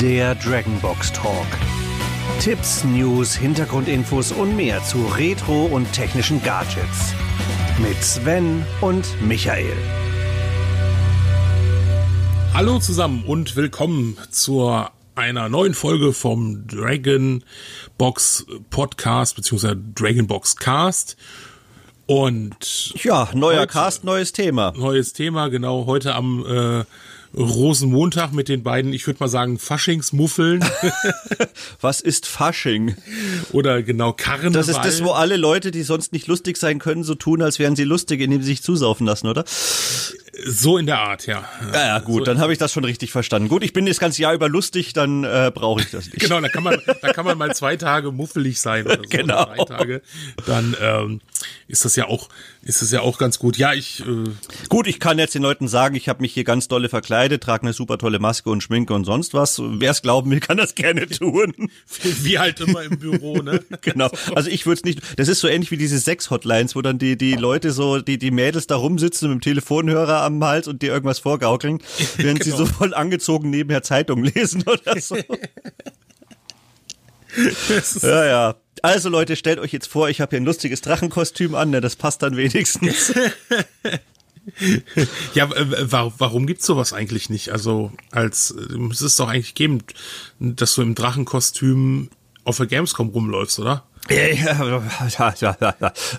Der Dragonbox Talk. Tipps, News, Hintergrundinfos und mehr zu Retro und technischen Gadgets. Mit Sven und Michael. Hallo zusammen und willkommen zu einer neuen Folge vom Dragon Box Podcast bzw. Dragon Box Cast. Und ja, neuer heute, Cast, neues Thema. Neues Thema, genau. Heute am äh, Rosenmontag mit den beiden, ich würde mal sagen, Faschingsmuffeln. Was ist Fasching? Oder genau Karneval. Das ist das, wo alle Leute, die sonst nicht lustig sein können, so tun, als wären sie lustig, indem sie sich zusaufen lassen, oder? So in der Art, ja. Ja, ja gut, so dann habe ich das schon richtig verstanden. Gut, ich bin das ganze Jahr über lustig, dann äh, brauche ich das nicht. genau, da kann man, da kann man mal zwei Tage muffelig sein oder so, genau. Drei Tage. Dann ähm, ist das ja auch, ist das ja auch ganz gut. Ja, ich. Äh, gut, ich kann jetzt den Leuten sagen, ich habe mich hier ganz dolle verkleidet, trage eine super tolle Maske und Schminke und sonst was. Wer es glauben will, kann das gerne tun. Wie halt immer im Büro, ne? genau. Also ich würde es nicht. Das ist so ähnlich wie diese Sex-Hotlines, wo dann die die Leute so, die die Mädels da rumsitzen mit dem Telefonhörer am Hals und dir irgendwas vorgaukeln, während genau. sie so voll angezogen nebenher Zeitung lesen oder so. ja, ja. Also Leute, stellt euch jetzt vor, ich habe hier ein lustiges Drachenkostüm an, ne, das passt dann wenigstens. ja, warum gibt's sowas eigentlich nicht? Also als muss es doch eigentlich geben, dass du im Drachenkostüm auf der Gamescom rumläufst, oder?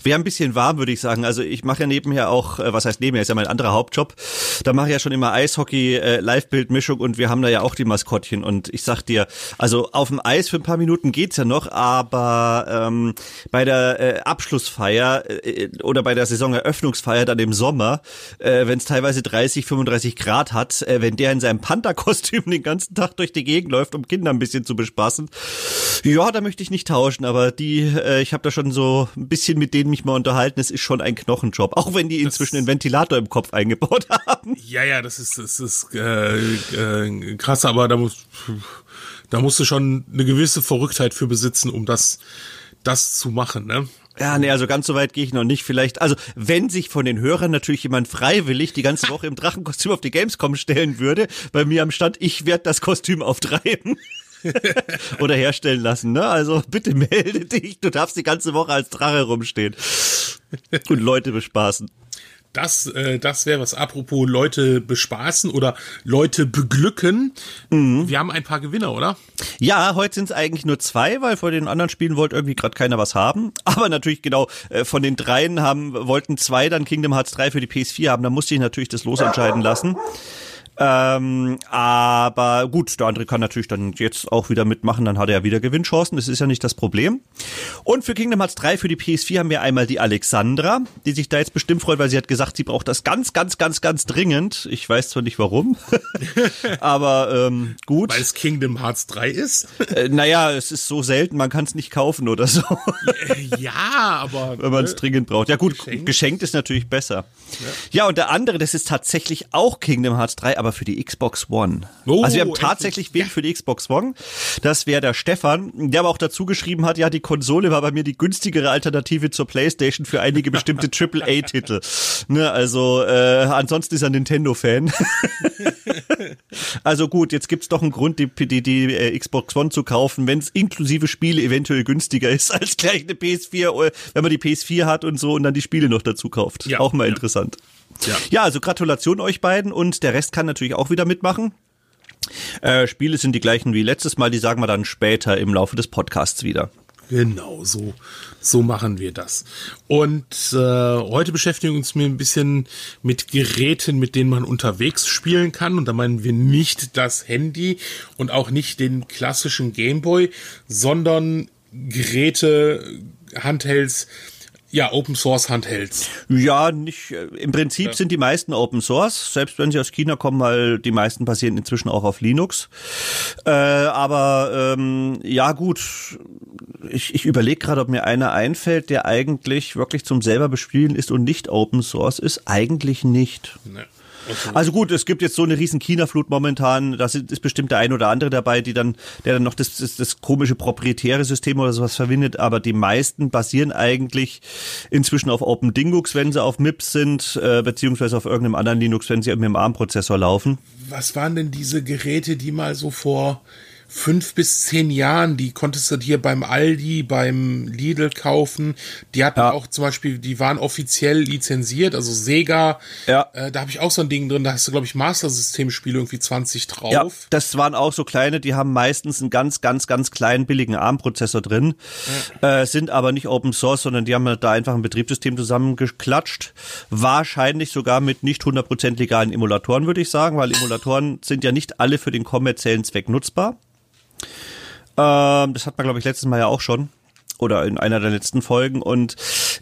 Wäre ein bisschen warm, würde ich sagen. Also ich mache ja nebenher auch, äh, was heißt nebenher, ist ja mein anderer Hauptjob. Da mache ich ja schon immer Eishockey, äh, Live-Bild-Mischung und wir haben da ja auch die Maskottchen. Und ich sag dir, also auf dem Eis für ein paar Minuten geht's ja noch, aber ähm, bei der äh, Abschlussfeier äh, oder bei der Saisoneröffnungsfeier dann im Sommer, äh, wenn es teilweise 30, 35 Grad hat, äh, wenn der in seinem Panther-Kostüm den ganzen Tag durch die Gegend läuft, um Kinder ein bisschen zu bespaßen, ja, da möchte ich nicht tauschen, aber die die, äh, ich habe da schon so ein bisschen mit denen mich mal unterhalten, es ist schon ein Knochenjob, auch wenn die inzwischen das, einen Ventilator im Kopf eingebaut haben. Ja, ja, das ist, das ist äh, äh, krass, aber da muss, da musst du schon eine gewisse Verrücktheit für besitzen, um das, das zu machen, ne? Ja, nee, also ganz so weit gehe ich noch nicht. Vielleicht, also wenn sich von den Hörern natürlich jemand freiwillig die ganze Woche im Drachenkostüm auf die Gamescom stellen würde, bei mir am Stand, ich werde das Kostüm auftreiben. oder herstellen lassen. Ne? Also bitte melde dich. Du darfst die ganze Woche als Drache rumstehen und Leute bespaßen. Das, äh, das wäre was. Apropos Leute bespaßen oder Leute beglücken. Mhm. Wir haben ein paar Gewinner, oder? Ja, heute sind es eigentlich nur zwei, weil vor den anderen Spielen wollte irgendwie gerade keiner was haben. Aber natürlich genau, äh, von den dreien haben, wollten zwei dann Kingdom Hearts 3 für die PS4 haben. Da musste ich natürlich das Los entscheiden lassen. Ähm, aber gut, der andere kann natürlich dann jetzt auch wieder mitmachen, dann hat er ja wieder Gewinnchancen, das ist ja nicht das Problem. Und für Kingdom Hearts 3 für die PS4 haben wir einmal die Alexandra, die sich da jetzt bestimmt freut, weil sie hat gesagt, sie braucht das ganz, ganz, ganz, ganz dringend. Ich weiß zwar nicht warum, aber ähm, gut. Weil es Kingdom Hearts 3 ist? äh, naja, es ist so selten, man kann es nicht kaufen oder so. ja, aber. Wenn man es ne? dringend braucht. Ja gut, geschenkt, geschenkt ist natürlich besser. Ja. ja, und der andere, das ist tatsächlich auch Kingdom Hearts 3, aber für die Xbox One. Oh, also wir haben tatsächlich wen ja. für die Xbox One. Das wäre der Stefan, der aber auch dazu geschrieben hat, ja, die Konsole war bei mir die günstigere Alternative zur Playstation für einige bestimmte AAA-Titel. Ne, also äh, ansonsten ist er Nintendo-Fan. also gut, jetzt gibt's doch einen Grund, die, die, die äh, Xbox One zu kaufen, wenn es inklusive Spiele eventuell günstiger ist als gleich eine PS4, äh, wenn man die PS4 hat und so und dann die Spiele noch dazu kauft. Ja, auch mal ja. interessant. Ja. ja, also Gratulation euch beiden und der Rest kann natürlich auch wieder mitmachen. Äh, Spiele sind die gleichen wie letztes Mal, die sagen wir dann später im Laufe des Podcasts wieder. Genau, so, so machen wir das. Und äh, heute beschäftigen wir uns ein bisschen mit Geräten, mit denen man unterwegs spielen kann. Und da meinen wir nicht das Handy und auch nicht den klassischen Gameboy, sondern Geräte, Handhelds, ja, Open Source Handhelds. Ja, nicht. Äh, Im Prinzip ja. sind die meisten Open Source, selbst wenn sie aus China kommen, weil die meisten basieren inzwischen auch auf Linux. Äh, aber ähm, ja, gut. Ich, ich überlege gerade, ob mir einer einfällt, der eigentlich wirklich zum selber bespielen ist und nicht Open Source ist. Eigentlich nicht. Nee. Also gut, es gibt jetzt so eine riesen China-Flut momentan, da ist bestimmt der ein oder andere dabei, die dann, der dann noch das, das, das komische proprietäre System oder sowas verwendet, aber die meisten basieren eigentlich inzwischen auf Open Dingux, wenn sie auf MIPS sind, äh, beziehungsweise auf irgendeinem anderen Linux, wenn sie mit dem ARM-Prozessor laufen. Was waren denn diese Geräte, die mal so vor fünf bis zehn Jahren, die konntest du hier beim Aldi, beim Lidl kaufen. Die hatten ja. auch zum Beispiel, die waren offiziell lizenziert, also Sega. Ja. Äh, da habe ich auch so ein Ding drin, da hast du, glaube ich, Master-System-Spiele irgendwie 20 drauf. Ja, das waren auch so kleine, die haben meistens einen ganz, ganz, ganz kleinen, billigen ARM-Prozessor drin, ja. äh, sind aber nicht Open Source, sondern die haben da einfach ein Betriebssystem zusammengeklatscht. Wahrscheinlich sogar mit nicht 100% legalen Emulatoren, würde ich sagen, weil Emulatoren sind ja nicht alle für den kommerziellen Zweck nutzbar. Ähm, das hat man, glaube ich, letztes Mal ja auch schon oder in einer der letzten Folgen und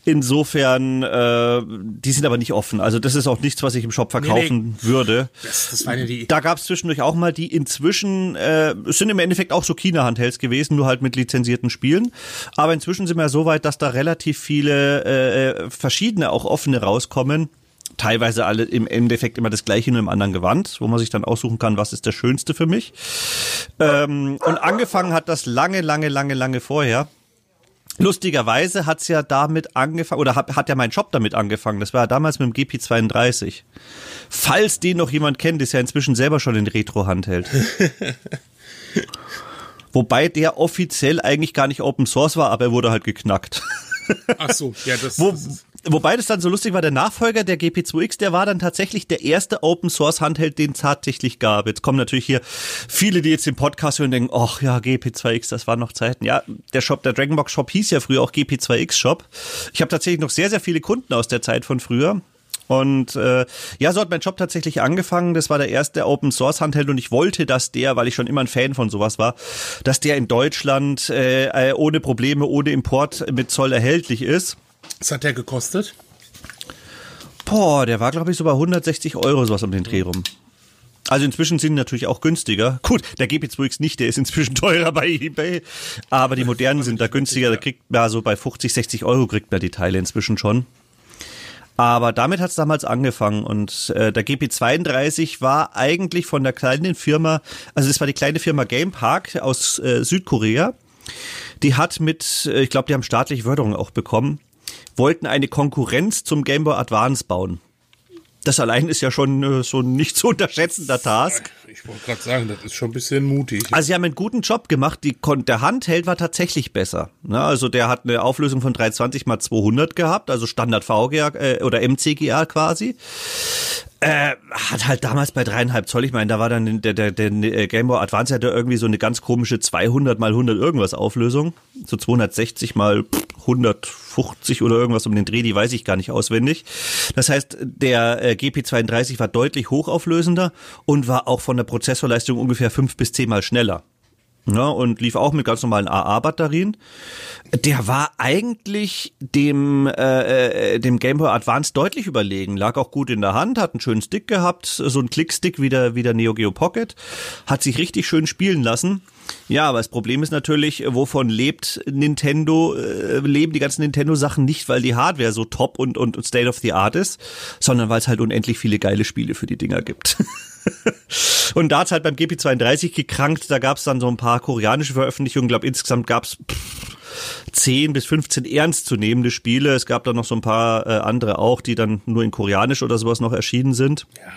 insofern, äh, die sind aber nicht offen. Also das ist auch nichts, was ich im Shop verkaufen nee, nee. würde. Das, das war die. Da gab es zwischendurch auch mal die inzwischen, äh, sind im Endeffekt auch so China-Handhelds gewesen, nur halt mit lizenzierten Spielen. Aber inzwischen sind wir so weit, dass da relativ viele äh, verschiedene, auch offene rauskommen teilweise alle im Endeffekt immer das gleiche, nur im anderen Gewand, wo man sich dann aussuchen kann, was ist der schönste für mich. Ähm, und angefangen hat das lange, lange, lange, lange vorher. Lustigerweise hat's ja damit angefangen, oder hat, hat ja mein Job damit angefangen. Das war ja damals mit dem GP32. Falls den noch jemand kennt, ist ja inzwischen selber schon in Retro-Hand hält. Wobei der offiziell eigentlich gar nicht Open Source war, aber er wurde halt geknackt. Ach so, ja, das, Wo, das ist Wobei das dann so lustig war, der Nachfolger der GP2X, der war dann tatsächlich der erste Open Source Handheld, den es tatsächlich gab. Jetzt kommen natürlich hier viele, die jetzt den Podcast hören und denken, ach ja, GP2X, das waren noch Zeiten. Ja, der Shop, der Dragonbox Shop hieß ja früher auch GP2X Shop. Ich habe tatsächlich noch sehr, sehr viele Kunden aus der Zeit von früher. Und äh, ja, so hat mein Job tatsächlich angefangen. Das war der erste Open Source Handheld und ich wollte, dass der, weil ich schon immer ein Fan von sowas war, dass der in Deutschland äh, ohne Probleme, ohne Import mit Zoll erhältlich ist. Was hat der gekostet? Boah, der war, glaube ich, so bei 160 Euro sowas um den Dreh rum. Also inzwischen sind die natürlich auch günstiger. Gut, der GP2X nicht, der ist inzwischen teurer bei eBay. Aber die modernen sind da günstiger. Da kriegt man so bei 50, 60 Euro kriegt man die Teile inzwischen schon. Aber damit hat es damals angefangen und äh, der GP32 war eigentlich von der kleinen Firma, also das war die kleine Firma Game Park aus äh, Südkorea. Die hat mit, äh, ich glaube, die haben staatliche Förderung auch bekommen wollten eine Konkurrenz zum Game Boy Advance bauen. Das allein ist ja schon äh, so ein nicht zu unterschätzender Task. Ich wollte gerade sagen, das ist schon ein bisschen mutig. Also sie haben einen guten Job gemacht. Die, der Handheld war tatsächlich besser. Ne? Also der hat eine Auflösung von 320 mal 200 gehabt, also Standard VGA äh, oder MCGA quasi. Äh, hat halt damals bei dreieinhalb Zoll, ich meine, da war dann der, der, der Game Boy Advance hatte irgendwie so eine ganz komische 200 mal 100 irgendwas Auflösung. So 260 mal 150 oder irgendwas um den Dreh, die weiß ich gar nicht auswendig. Das heißt, der äh, GP32 war deutlich hochauflösender und war auch von der Prozessorleistung ungefähr fünf bis zehnmal schneller. Ja, und lief auch mit ganz normalen AA-Batterien. Der war eigentlich dem, äh, äh, dem Game Boy Advance deutlich überlegen. Lag auch gut in der Hand, hat einen schönen Stick gehabt, so ein Klickstick wie der, wie der Neo Geo Pocket. Hat sich richtig schön spielen lassen. Ja, aber das Problem ist natürlich, wovon lebt Nintendo, äh, leben die ganzen Nintendo-Sachen nicht, weil die Hardware so top und, und State of the Art ist, sondern weil es halt unendlich viele geile Spiele für die Dinger gibt. und da hat's halt beim GP32 gekrankt, da gab's dann so ein paar koreanische Veröffentlichungen, ich glaube insgesamt gab's pff, 10 bis 15 ernstzunehmende Spiele. Es gab dann noch so ein paar äh, andere auch, die dann nur in Koreanisch oder sowas noch erschienen sind. Ja.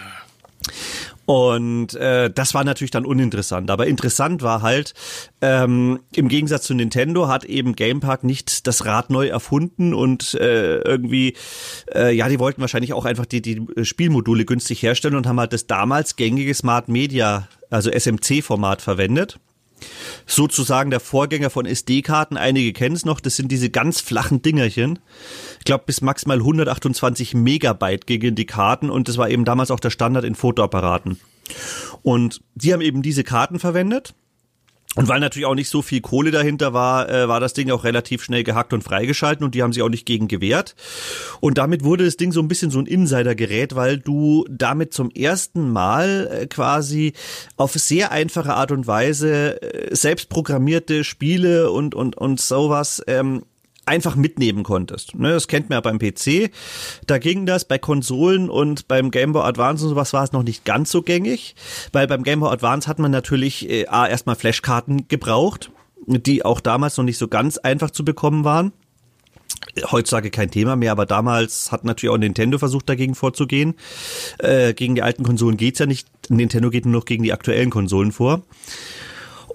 Und äh, das war natürlich dann uninteressant. Aber interessant war halt, ähm, im Gegensatz zu Nintendo hat eben Game Park nicht das Rad neu erfunden und äh, irgendwie, äh, ja, die wollten wahrscheinlich auch einfach die, die Spielmodule günstig herstellen und haben halt das damals gängige Smart Media, also SMC-Format verwendet sozusagen der Vorgänger von SD-Karten. Einige kennen es noch, das sind diese ganz flachen Dingerchen. Ich glaube, bis maximal 128 Megabyte gegen die Karten und das war eben damals auch der Standard in Fotoapparaten. Und die haben eben diese Karten verwendet und weil natürlich auch nicht so viel Kohle dahinter war, äh, war das Ding auch relativ schnell gehackt und freigeschalten und die haben sich auch nicht gegen gewehrt. Und damit wurde das Ding so ein bisschen so ein Insider-Gerät, weil du damit zum ersten Mal äh, quasi auf sehr einfache Art und Weise äh, selbst programmierte Spiele und, und, und sowas ähm, einfach mitnehmen konntest. Ne, das kennt man ja beim PC. Da ging das bei Konsolen und beim Game Boy Advance und sowas war es noch nicht ganz so gängig, weil beim Game Boy Advance hat man natürlich äh, erstmal Flashkarten gebraucht, die auch damals noch nicht so ganz einfach zu bekommen waren. Heutzutage kein Thema mehr, aber damals hat natürlich auch Nintendo versucht, dagegen vorzugehen. Äh, gegen die alten Konsolen geht's ja nicht. Nintendo geht nur noch gegen die aktuellen Konsolen vor.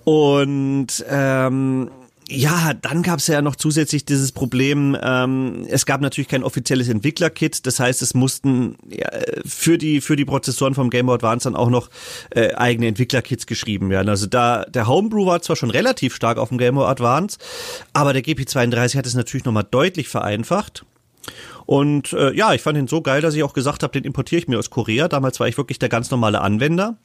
Und ähm, ja, dann gab es ja noch zusätzlich dieses Problem, ähm, es gab natürlich kein offizielles Entwicklerkit, das heißt, es mussten ja, für die für die Prozessoren vom Game Boy Advance dann auch noch äh, eigene Entwicklerkits geschrieben werden. Also da der Homebrew war zwar schon relativ stark auf dem Game Boy Advance, aber der GP32 hat es natürlich nochmal deutlich vereinfacht. Und äh, ja, ich fand ihn so geil, dass ich auch gesagt habe, den importiere ich mir aus Korea. Damals war ich wirklich der ganz normale Anwender.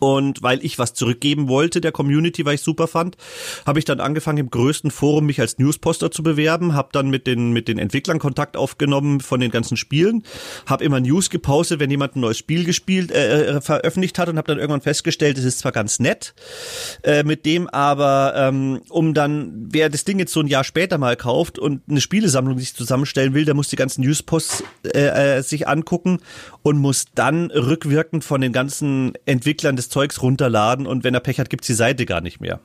Und weil ich was zurückgeben wollte der Community, weil ich super fand, habe ich dann angefangen im größten Forum mich als Newsposter zu bewerben, habe dann mit den mit den Entwicklern Kontakt aufgenommen von den ganzen Spielen, habe immer News gepostet, wenn jemand ein neues Spiel gespielt äh, äh veröffentlicht hat und habe dann irgendwann festgestellt, es ist zwar ganz nett äh, mit dem, aber ähm, um dann wer das Ding jetzt so ein Jahr später mal kauft und eine Spielesammlung sich zusammenstellen will, der muss die ganzen Newsposts äh, äh, sich angucken und muss dann rückwirkend von den ganzen Entwicklern des Zeugs runterladen und wenn er Pech hat, gibt's die Seite gar nicht mehr.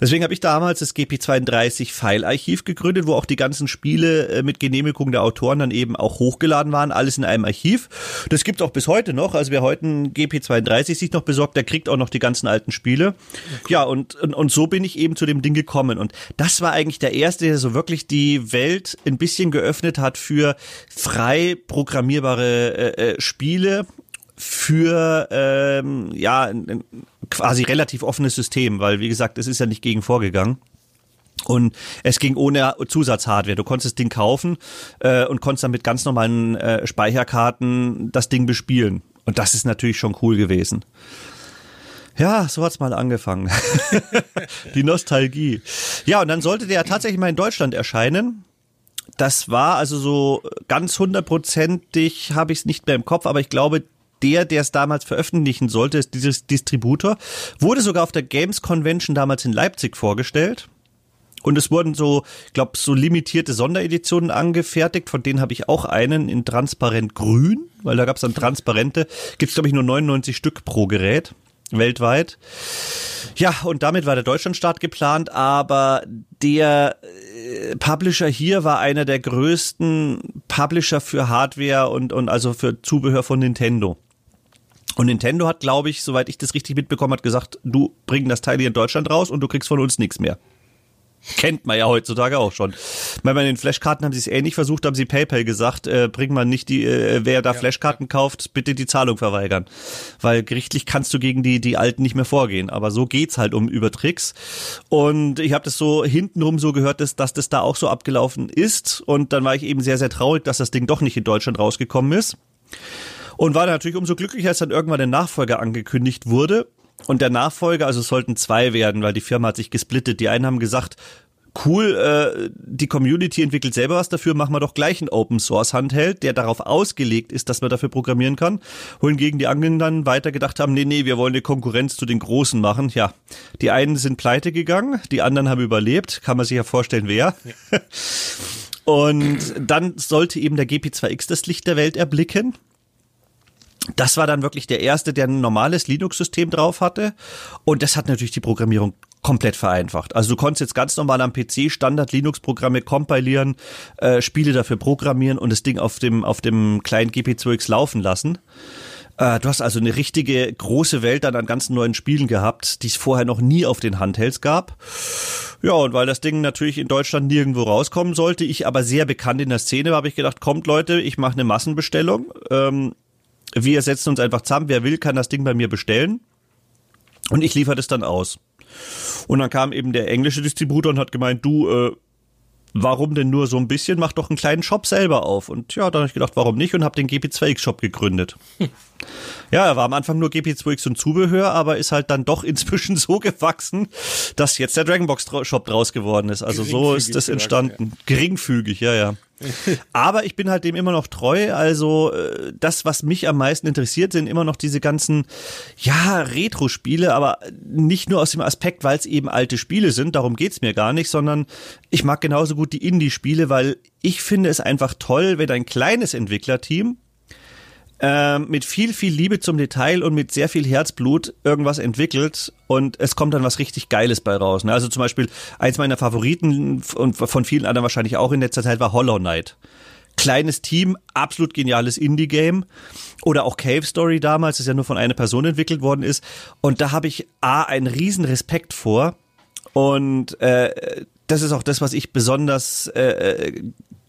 Deswegen habe ich damals das GP32 File-Archiv gegründet, wo auch die ganzen Spiele äh, mit Genehmigung der Autoren dann eben auch hochgeladen waren, alles in einem Archiv. Das gibt's auch bis heute noch. Also wer heute ein GP32 sich noch besorgt, der kriegt auch noch die ganzen alten Spiele. Okay. Ja, und, und, und so bin ich eben zu dem Ding gekommen. Und das war eigentlich der erste, der so wirklich die Welt ein bisschen geöffnet hat für frei programmierbare äh, äh Spiele für ähm, ja ein, quasi relativ offenes System, weil wie gesagt, es ist ja nicht gegen vorgegangen. Und es ging ohne Zusatzhardware. Du konntest das Ding kaufen äh, und konntest dann mit ganz normalen äh, Speicherkarten das Ding bespielen. Und das ist natürlich schon cool gewesen. Ja, so hat's mal angefangen. Die Nostalgie. Ja, und dann sollte der tatsächlich mal in Deutschland erscheinen. Das war also so ganz hundertprozentig, habe ich es nicht mehr im Kopf, aber ich glaube, der, der es damals veröffentlichen sollte, ist dieses Distributor, wurde sogar auf der Games Convention damals in Leipzig vorgestellt. Und es wurden so, ich glaube, so limitierte Sondereditionen angefertigt. Von denen habe ich auch einen in transparent grün, weil da gab es dann transparente. Gibt es, glaube ich, nur 99 Stück pro Gerät weltweit. Ja, und damit war der Deutschlandstart geplant, aber der äh, Publisher hier war einer der größten Publisher für Hardware und, und also für Zubehör von Nintendo. Und Nintendo hat, glaube ich, soweit ich das richtig mitbekommen hat, gesagt, du bring das Teil hier in Deutschland raus und du kriegst von uns nichts mehr. Kennt man ja heutzutage auch schon. Weil bei den Flashkarten haben sie es ähnlich versucht, haben sie PayPal gesagt, äh, bringt man nicht die, äh, wer da ja, Flashkarten ja. kauft, bitte die Zahlung verweigern. Weil gerichtlich kannst du gegen die, die Alten nicht mehr vorgehen. Aber so geht's halt um über Tricks. Und ich habe das so hintenrum so gehört, dass, dass das da auch so abgelaufen ist. Und dann war ich eben sehr, sehr traurig, dass das Ding doch nicht in Deutschland rausgekommen ist. Und war natürlich umso glücklicher, als dann irgendwann der Nachfolger angekündigt wurde. Und der Nachfolger, also es sollten zwei werden, weil die Firma hat sich gesplittet. Die einen haben gesagt, cool, äh, die Community entwickelt selber was dafür, machen wir doch gleich einen Open Source Handheld, der darauf ausgelegt ist, dass man dafür programmieren kann. Wohingegen die anderen dann weiter gedacht haben, nee, nee, wir wollen eine Konkurrenz zu den Großen machen. Ja, die einen sind pleite gegangen, die anderen haben überlebt, kann man sich ja vorstellen, wer. Ja. Und dann sollte eben der GP2X das Licht der Welt erblicken das war dann wirklich der erste, der ein normales Linux-System drauf hatte. Und das hat natürlich die Programmierung komplett vereinfacht. Also du konntest jetzt ganz normal am PC Standard-Linux-Programme kompilieren, äh, Spiele dafür programmieren und das Ding auf dem, auf dem kleinen GP2X laufen lassen. Äh, du hast also eine richtige große Welt dann an ganzen neuen Spielen gehabt, die es vorher noch nie auf den Handhelds gab. Ja, und weil das Ding natürlich in Deutschland nirgendwo rauskommen sollte, ich aber sehr bekannt in der Szene war, habe ich gedacht, kommt Leute, ich mache eine Massenbestellung. Ähm, wir setzen uns einfach zusammen, wer will, kann das Ding bei mir bestellen und ich liefere das dann aus. Und dann kam eben der englische Distributor und hat gemeint, du, äh, warum denn nur so ein bisschen? Mach doch einen kleinen Shop selber auf. Und ja, dann habe ich gedacht, warum nicht? Und habe den GP2X-Shop gegründet. Hm. Ja, er war am Anfang nur GP2X und Zubehör, aber ist halt dann doch inzwischen so gewachsen, dass jetzt der Dragonbox-Shop draus geworden ist. Also so ist das entstanden. Ja. Geringfügig, ja, ja. Aber ich bin halt dem immer noch treu. Also äh, das, was mich am meisten interessiert, sind immer noch diese ganzen, ja, Retro-Spiele, aber nicht nur aus dem Aspekt, weil es eben alte Spiele sind, darum geht's mir gar nicht, sondern ich mag genauso gut die Indie-Spiele, weil ich finde es einfach toll, wenn ein kleines Entwicklerteam ähm, mit viel, viel Liebe zum Detail und mit sehr viel Herzblut irgendwas entwickelt und es kommt dann was richtig Geiles bei raus. Ne? Also zum Beispiel eins meiner Favoriten und von vielen anderen wahrscheinlich auch in letzter Zeit war Hollow Knight. Kleines Team, absolut geniales Indie-Game. Oder auch Cave Story damals, das ja nur von einer Person entwickelt worden ist. Und da habe ich A, einen riesen Respekt vor. Und äh, das ist auch das, was ich besonders äh,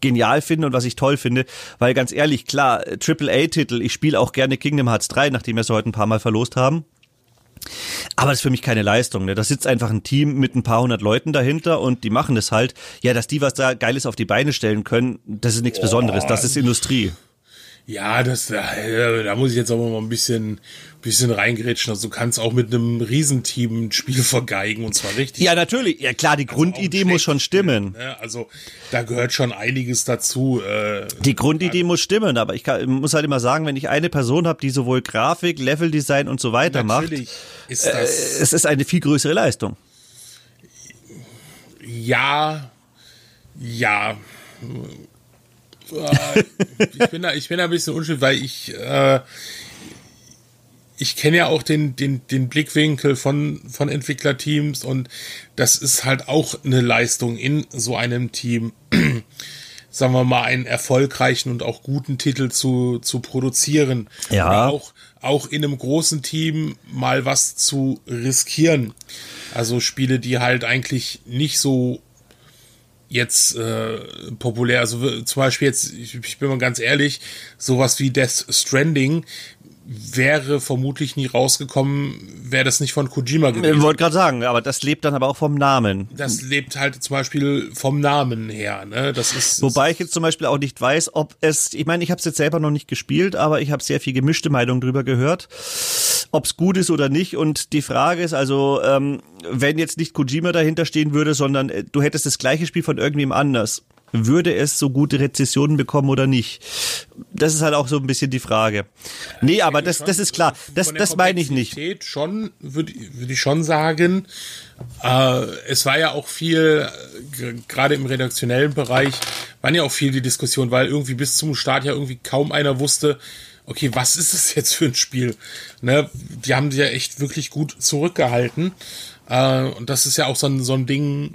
genial finde und was ich toll finde, weil ganz ehrlich, klar, AAA-Titel, ich spiele auch gerne Kingdom Hearts 3, nachdem wir es heute ein paar Mal verlost haben. Aber das ist für mich keine Leistung. Ne? Da sitzt einfach ein Team mit ein paar hundert Leuten dahinter und die machen das halt. Ja, dass die was da Geiles auf die Beine stellen können, das ist nichts Besonderes. Das ist Industrie. Ja, das, da, da muss ich jetzt aber mal ein bisschen, bisschen reingrätschen. Also du kannst auch mit einem Riesenteam ein Spiel vergeigen und zwar richtig. Ja, natürlich. Ja klar, die also Grundidee muss schon stimmen. Ne? Also da gehört schon einiges dazu. Äh, die Grundidee muss stimmen, aber ich kann, muss halt immer sagen, wenn ich eine Person habe, die sowohl Grafik, Leveldesign und so weiter natürlich macht, ist das äh, es ist eine viel größere Leistung. Ja, ja äh, ich, bin da, ich bin da ein bisschen unschuldig, weil ich, äh, ich kenne ja auch den, den, den Blickwinkel von, von Entwicklerteams und das ist halt auch eine Leistung in so einem Team, sagen wir mal, einen erfolgreichen und auch guten Titel zu, zu produzieren. Ja. Oder auch, auch in einem großen Team mal was zu riskieren. Also Spiele, die halt eigentlich nicht so jetzt äh, populär. Also zum Beispiel jetzt, ich, ich bin mal ganz ehrlich, sowas wie Death Stranding wäre vermutlich nie rausgekommen, wäre das nicht von Kojima gewesen. Ich wollte gerade sagen, aber das lebt dann aber auch vom Namen. Das lebt halt zum Beispiel vom Namen her. Ne? Das ist, Wobei ich jetzt zum Beispiel auch nicht weiß, ob es, ich meine, ich habe es jetzt selber noch nicht gespielt, aber ich habe sehr viel gemischte Meinungen drüber gehört, ob es gut ist oder nicht. Und die Frage ist also, ähm, wenn jetzt nicht Kojima dahinter stehen würde, sondern äh, du hättest das gleiche Spiel von irgendwem anders würde es so gute Rezessionen bekommen oder nicht? Das ist halt auch so ein bisschen die Frage. Nee, aber das, das ist klar. Das, das meine ich nicht. Schon, würde würd ich schon sagen. Äh, es war ja auch viel, äh, gerade im redaktionellen Bereich, waren ja auch viel die Diskussion, weil irgendwie bis zum Start ja irgendwie kaum einer wusste, okay, was ist das jetzt für ein Spiel? Ne, die haben sich ja echt wirklich gut zurückgehalten. Äh, und das ist ja auch so ein, so ein Ding,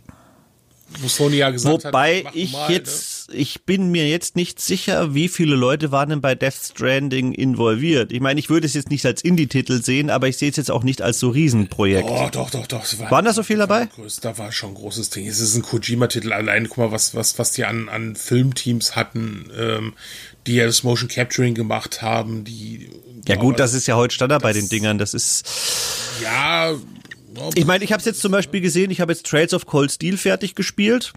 wo Sony ja gesagt Wobei hat, ich mal, jetzt, ne? ich bin mir jetzt nicht sicher, wie viele Leute waren denn bei Death Stranding involviert. Ich meine, ich würde es jetzt nicht als Indie-Titel sehen, aber ich sehe es jetzt auch nicht als so Riesenprojekt. Oh, doch, doch, doch. War, Waren da so viel dabei? Da war schon ein großes Ding. Es ist ein Kojima-Titel. Allein, guck mal, was, was, was die an, an Filmteams hatten, ähm, die ja das Motion Capturing gemacht haben, die. Ja gut, das ist ja heute Standard bei den Dingern. Das ist. Ja, ich meine, ich habe es jetzt zum Beispiel gesehen, ich habe jetzt Trails of Cold Steel fertig gespielt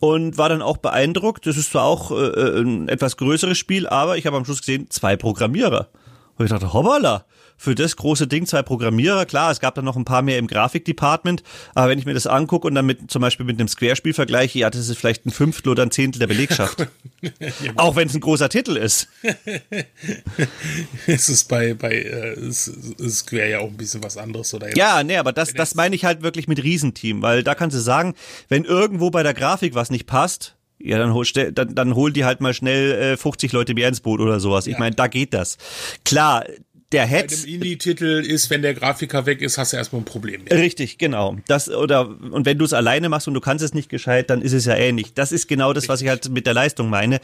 und war dann auch beeindruckt. Das ist zwar auch äh, äh ein etwas größeres Spiel, aber ich habe am Schluss gesehen, zwei Programmierer. Und ich dachte, hoppala, für das große Ding zwei Programmierer. Klar, es gab dann noch ein paar mehr im Grafikdepartment, aber wenn ich mir das angucke und dann mit, zum Beispiel mit einem Square-Spiel vergleiche, ja, das ist vielleicht ein Fünftel oder ein Zehntel der Belegschaft. Auch wenn es ein großer Titel ist. es ist bei, bei äh, Square ja auch ein bisschen was anderes, oder? Ja, nee, aber das, das meine ich halt wirklich mit Riesenteam, weil da kannst du sagen, wenn irgendwo bei der Grafik was nicht passt, ja, dann hol, dann, dann hol die halt mal schnell äh, 50 Leute mehr ins Boot oder sowas. Ich ja. meine, da geht das. Klar, der Head. Bei dem Indie-Titel ist, wenn der Grafiker weg ist, hast du erstmal ein Problem. Mehr. Richtig, genau. Das oder und wenn du es alleine machst und du kannst es nicht gescheit, dann ist es ja ähnlich. Das ist genau das, Richtig. was ich halt mit der Leistung meine.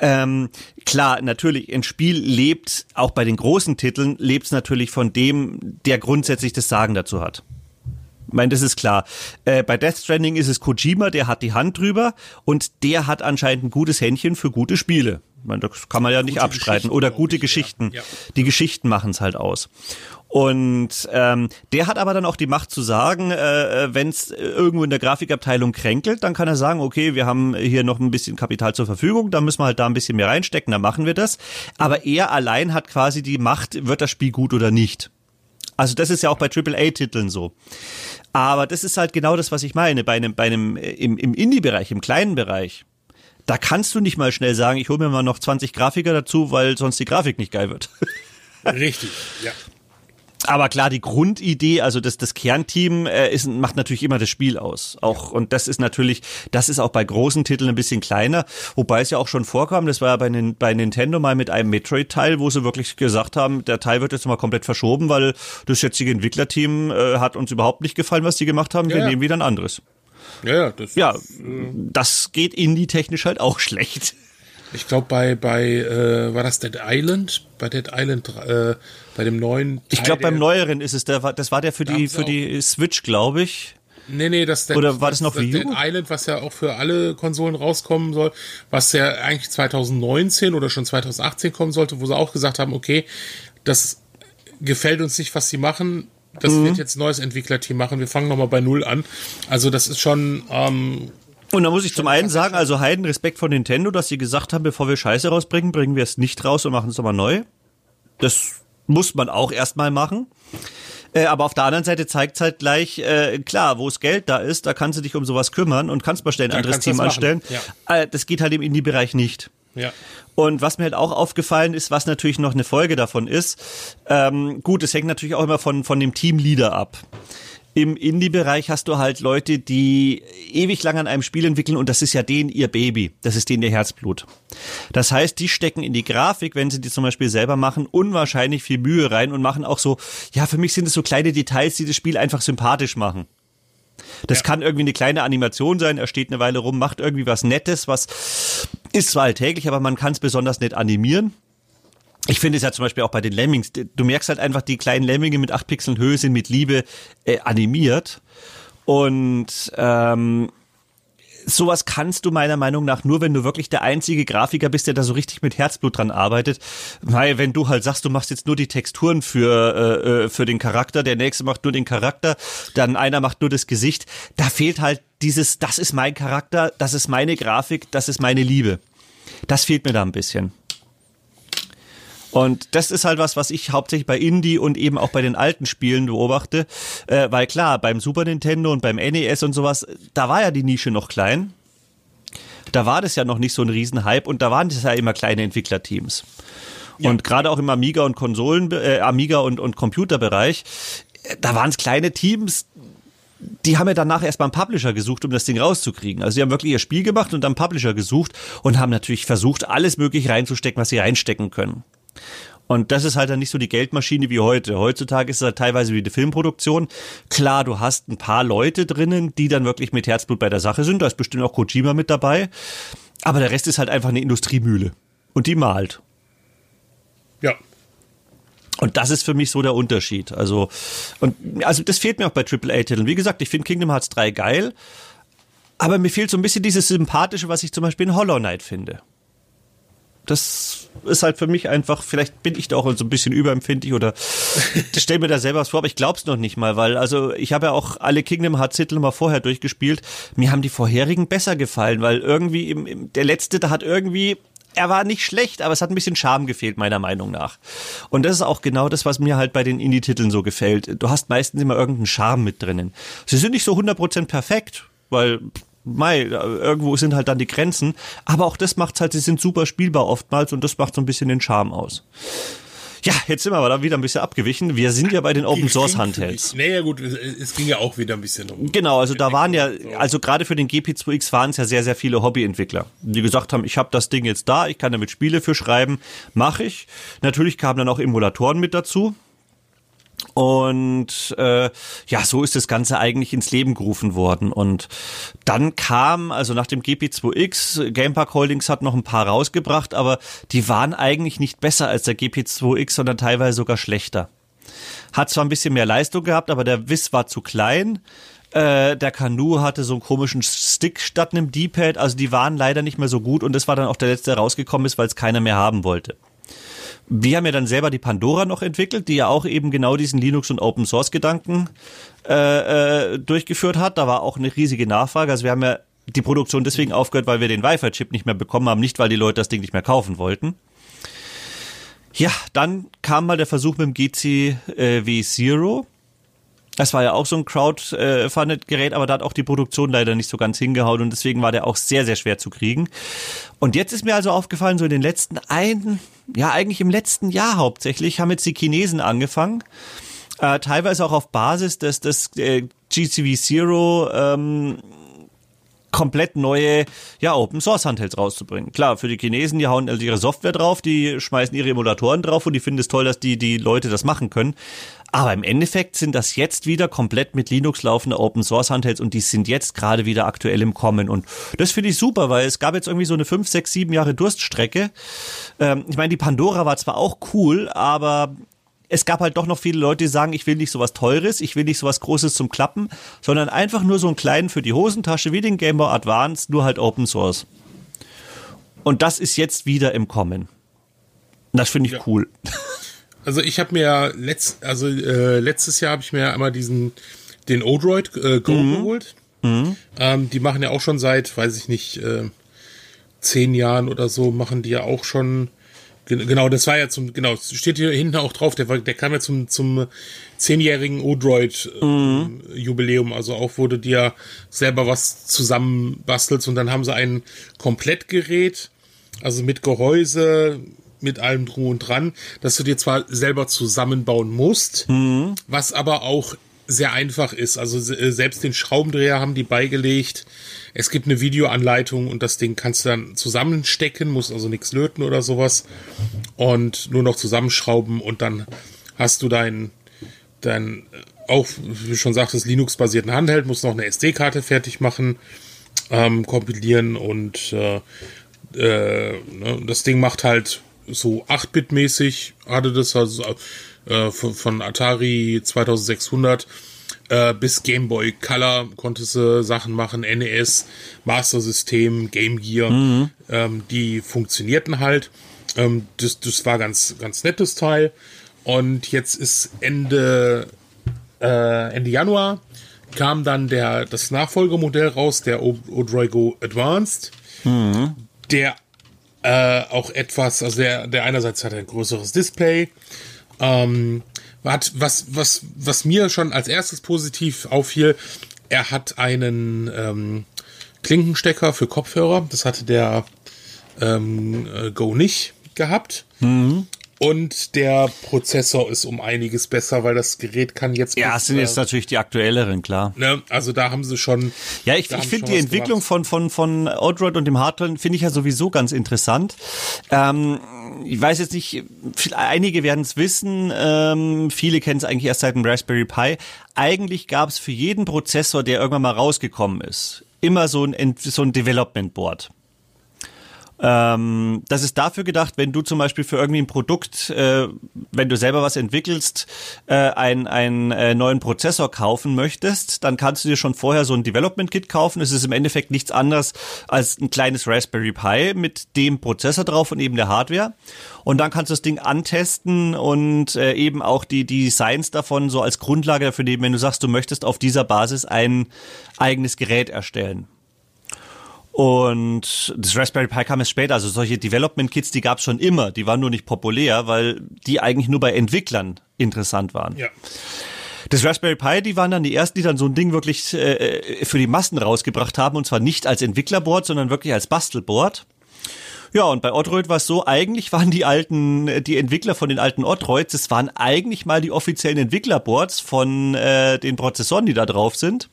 Ähm, klar, natürlich, ein Spiel lebt auch bei den großen Titeln lebt es natürlich von dem, der grundsätzlich das Sagen dazu hat. Ich meine, das ist klar. Äh, bei Death Stranding ist es Kojima, der hat die Hand drüber und der hat anscheinend ein gutes Händchen für gute Spiele. Meine, das kann man ja nicht gute abstreiten. Oder gute ich, Geschichten. Ja. Die Geschichten machen es halt aus. Und ähm, der hat aber dann auch die Macht zu sagen, äh, äh wenn es irgendwo in der Grafikabteilung kränkelt, dann kann er sagen, okay, wir haben hier noch ein bisschen Kapital zur Verfügung, dann müssen wir halt da ein bisschen mehr reinstecken, dann machen wir das. Aber er allein hat quasi die Macht, wird das Spiel gut oder nicht. Also das ist ja auch bei AAA-Titeln so. Aber das ist halt genau das, was ich meine. Bei einem, bei einem äh, im, im Indie-Bereich, im kleinen Bereich, Da kannst du nicht mal schnell sagen, ich hole mir mal noch 20 Grafiker dazu, weil sonst die Grafik nicht geil wird. Richtig, ja. Aber klar, die Grundidee, also das, das Kernteam äh, ist, macht natürlich immer das Spiel aus. Auch und das ist natürlich, das ist auch bei großen Titeln ein bisschen kleiner, wobei es ja auch schon vorkam. Das war ja bei, bei Nintendo mal mit einem Metroid-Teil, wo sie wirklich gesagt haben, der Teil wird jetzt mal komplett verschoben, weil das jetzige Entwicklerteam äh, hat uns überhaupt nicht gefallen, was die gemacht haben. Wir ja, nehmen wieder ein anderes. Ja, ja, das, ja, ist, äh das geht indie-technisch halt auch schlecht. Ich glaube, bei, bei äh, war das Dead Island? Bei Dead Island, äh, bei dem neuen. Teil ich glaube, beim neueren ist es der, das war der für die, für die Switch, glaube ich. Nee, nee, das Dead, Oder war das, noch das Dead Island, was ja auch für alle Konsolen rauskommen soll, was ja eigentlich 2019 oder schon 2018 kommen sollte, wo sie auch gesagt haben, okay, das gefällt uns nicht, was sie machen. Das mhm. wird jetzt ein neues Entwicklerteam machen. Wir fangen nochmal bei Null an. Also das ist schon ähm, und da muss ich zum einen sagen, also Heiden Respekt von Nintendo, dass sie gesagt haben, bevor wir Scheiße rausbringen, bringen wir es nicht raus und machen es nochmal neu. Das muss man auch erstmal machen. Äh, aber auf der anderen Seite zeigt es halt gleich, äh, klar, wo es Geld da ist, da kannst du dich um sowas kümmern und kannst mal schnell ein da anderes Team anstellen. Ja. Äh, das geht halt im Indie-Bereich nicht. Ja. Und was mir halt auch aufgefallen ist, was natürlich noch eine Folge davon ist, ähm, gut, es hängt natürlich auch immer von, von dem Teamleader ab. Im Indie-Bereich hast du halt Leute, die ewig lang an einem Spiel entwickeln und das ist ja denen ihr Baby. Das ist denen ihr Herzblut. Das heißt, die stecken in die Grafik, wenn sie die zum Beispiel selber machen, unwahrscheinlich viel Mühe rein und machen auch so, ja, für mich sind es so kleine Details, die das Spiel einfach sympathisch machen. Das ja. kann irgendwie eine kleine Animation sein, er steht eine Weile rum, macht irgendwie was Nettes, was ist zwar alltäglich, aber man kann es besonders nett animieren. Ich finde es ja zum Beispiel auch bei den Lemmings, du merkst halt einfach, die kleinen Lemminge mit acht Pixeln Höhe sind mit Liebe äh, animiert. Und ähm, sowas kannst du meiner Meinung nach nur, wenn du wirklich der einzige Grafiker bist, der da so richtig mit Herzblut dran arbeitet. Weil wenn du halt sagst, du machst jetzt nur die Texturen für, äh, äh, für den Charakter, der nächste macht nur den Charakter, dann einer macht nur das Gesicht, da fehlt halt dieses, das ist mein Charakter, das ist meine Grafik, das ist meine Liebe. Das fehlt mir da ein bisschen. Und das ist halt was, was ich hauptsächlich bei Indie und eben auch bei den alten Spielen beobachte. Äh, weil klar, beim Super Nintendo und beim NES und sowas, da war ja die Nische noch klein. Da war das ja noch nicht so ein Riesenhype und da waren das ja immer kleine Entwicklerteams. Ja. Und gerade auch im Amiga und Konsolen, äh, Amiga und, und Computerbereich, äh, da waren es kleine Teams, die haben ja danach erstmal einen Publisher gesucht, um das Ding rauszukriegen. Also sie haben wirklich ihr Spiel gemacht und dann einen Publisher gesucht und haben natürlich versucht, alles möglich reinzustecken, was sie reinstecken können. Und das ist halt dann nicht so die Geldmaschine wie heute. Heutzutage ist es halt teilweise wie die Filmproduktion. Klar, du hast ein paar Leute drinnen, die dann wirklich mit Herzblut bei der Sache sind. Da ist bestimmt auch Kojima mit dabei. Aber der Rest ist halt einfach eine Industriemühle. Und die malt. Ja. Und das ist für mich so der Unterschied. Also, und, also das fehlt mir auch bei AAA-Titeln. Wie gesagt, ich finde Kingdom Hearts 3 geil. Aber mir fehlt so ein bisschen dieses Sympathische, was ich zum Beispiel in Hollow Knight finde das ist halt für mich einfach, vielleicht bin ich da auch so ein bisschen überempfindlich oder stell mir da selber was vor, aber ich glaub's noch nicht mal, weil also ich habe ja auch alle Kingdom Hearts Titel mal vorher durchgespielt. Mir haben die vorherigen besser gefallen, weil irgendwie im, im der letzte, da hat irgendwie er war nicht schlecht, aber es hat ein bisschen Charme gefehlt, meiner Meinung nach. Und das ist auch genau das, was mir halt bei den Indie-Titeln so gefällt. Du hast meistens immer irgendeinen Charme mit drinnen. Sie sind nicht so 100% perfekt, weil Mai, irgendwo sind halt dann die Grenzen. Aber auch das macht's halt, sie sind super spielbar oftmals und das macht so ein bisschen den Charme aus. Ja, jetzt sind wir aber da wieder ein bisschen abgewichen. Wir sind ja bei den Open Source Handhelds. Naja, gut, es ging ja auch wieder ein bisschen um. Genau, also da waren ja, also gerade für den GP2X waren es ja sehr, sehr viele Hobbyentwickler, die gesagt haben, ich habe das Ding jetzt da, ich kann damit Spiele für schreiben, mache ich. Natürlich kamen dann auch Emulatoren mit dazu. Und äh, ja, so ist das Ganze eigentlich ins Leben gerufen worden. Und dann kam, also nach dem GP2X, Gamepark Holdings hat noch ein paar rausgebracht, aber die waren eigentlich nicht besser als der GP2X, sondern teilweise sogar schlechter. Hat zwar ein bisschen mehr Leistung gehabt, aber der Wiss war zu klein. Äh, der Kanu hatte so einen komischen Stick statt einem D-Pad, also die waren leider nicht mehr so gut und das war dann auch der letzte, der rausgekommen ist, weil es keiner mehr haben wollte. Wir haben ja dann selber die Pandora noch entwickelt, die ja auch eben genau diesen Linux- und Open-Source-Gedanken äh, äh, durchgeführt hat. Da war auch eine riesige Nachfrage. Also wir haben ja die Produktion deswegen aufgehört, weil wir den Wi-Fi-Chip nicht mehr bekommen haben, nicht weil die Leute das Ding nicht mehr kaufen wollten. Ja, dann kam mal der Versuch mit dem GCW Zero. Das war ja auch so ein Crowdfunded-Gerät, aber da hat auch die Produktion leider nicht so ganz hingehauen und deswegen war der auch sehr, sehr schwer zu kriegen. Und jetzt ist mir also aufgefallen, so in den letzten ein, ja eigentlich im letzten Jahr hauptsächlich, haben jetzt die Chinesen angefangen, äh, teilweise auch auf Basis des, des äh, GCV Zero ähm, komplett neue ja, Open Source Handhelds rauszubringen. Klar, für die Chinesen, die hauen also ihre Software drauf, die schmeißen ihre Emulatoren drauf und die finden es toll, dass die, die Leute das machen können. Aber im Endeffekt sind das jetzt wieder komplett mit Linux laufende Open Source Handhelds und die sind jetzt gerade wieder aktuell im Kommen. Und das finde ich super, weil es gab jetzt irgendwie so eine 5, 6, 7 Jahre Durststrecke. Ähm, ich meine, die Pandora war zwar auch cool, aber es gab halt doch noch viele Leute, die sagen, ich will nicht sowas Teures, ich will nicht sowas Großes zum Klappen, sondern einfach nur so einen kleinen für die Hosentasche wie den Game Boy Advance, nur halt Open Source. Und das ist jetzt wieder im Kommen. Das finde ich ja. cool. Also ich habe mir letzt, also äh, letztes Jahr habe ich mir einmal diesen den Odroid äh, Go mhm. geholt. Mhm. Ähm, die machen ja auch schon seit, weiß ich nicht, äh, zehn Jahren oder so, machen die ja auch schon Genau, das war ja zum, genau, steht hier hinten auch drauf, der, war, der kam ja zum, zum zehnjährigen Odroid-Jubiläum, mhm. also auch wurde dir selber was zusammenbastelt und dann haben sie ein Komplettgerät, also mit Gehäuse, mit allem drum und dran, dass du dir zwar selber zusammenbauen musst, mhm. was aber auch sehr einfach ist. Also selbst den Schraubendreher haben die beigelegt. Es gibt eine Videoanleitung und das Ding kannst du dann zusammenstecken, muss also nichts löten oder sowas und nur noch zusammenschrauben und dann hast du dein, dein auch, wie schon sagtest, Linux-basierten Handheld, musst noch eine SD-Karte fertig machen, ähm, kompilieren und äh, äh, ne, das Ding macht halt so 8-Bit-mäßig, hatte das also äh, von, von Atari 2600 äh, bis Game Boy Color konntest du Sachen machen, NES, Master System, Game Gear, mhm. ähm, die funktionierten halt. Ähm, das, das war ganz, ganz nettes Teil. Und jetzt ist Ende, äh, Ende Januar kam dann der, das Nachfolgemodell raus, der Odroigo Advanced, mhm. der äh, auch etwas, also der, der einerseits hat ein größeres Display, ähm, hat, was, was, was mir schon als erstes positiv auffiel, er hat einen ähm, Klinkenstecker für Kopfhörer. Das hatte der ähm, äh, Go nicht gehabt. Mhm. Und der Prozessor ist um einiges besser, weil das Gerät kann jetzt. Ja, es sind jetzt natürlich die aktuelleren, klar. Ne, also da haben sie schon. Ja, ich, ich finde die Entwicklung von, von, von Odroid und dem Hardware finde ich ja sowieso ganz interessant. Ähm, ich weiß jetzt nicht, einige werden es wissen, ähm, viele kennen es eigentlich erst seit dem Raspberry Pi. Eigentlich gab es für jeden Prozessor, der irgendwann mal rausgekommen ist, immer so ein, so ein Development Board. Ähm, das ist dafür gedacht, wenn du zum Beispiel für irgendwie ein Produkt, äh, wenn du selber was entwickelst, äh, einen, einen äh, neuen Prozessor kaufen möchtest, dann kannst du dir schon vorher so ein Development Kit kaufen. Es ist im Endeffekt nichts anderes als ein kleines Raspberry Pi mit dem Prozessor drauf und eben der Hardware. Und dann kannst du das Ding antesten und äh, eben auch die, die Designs davon so als Grundlage dafür nehmen, wenn du sagst, du möchtest auf dieser Basis ein eigenes Gerät erstellen. Und das Raspberry Pi kam erst später. Also solche Development Kits, die gab es schon immer. Die waren nur nicht populär, weil die eigentlich nur bei Entwicklern interessant waren. Ja. Das Raspberry Pi, die waren dann die ersten, die dann so ein Ding wirklich äh, für die Massen rausgebracht haben. Und zwar nicht als Entwicklerboard, sondern wirklich als Bastelboard. Ja, und bei Odroid war es so, eigentlich waren die alten, die Entwickler von den alten Odroids, das waren eigentlich mal die offiziellen Entwicklerboards von äh, den Prozessoren, die da drauf sind.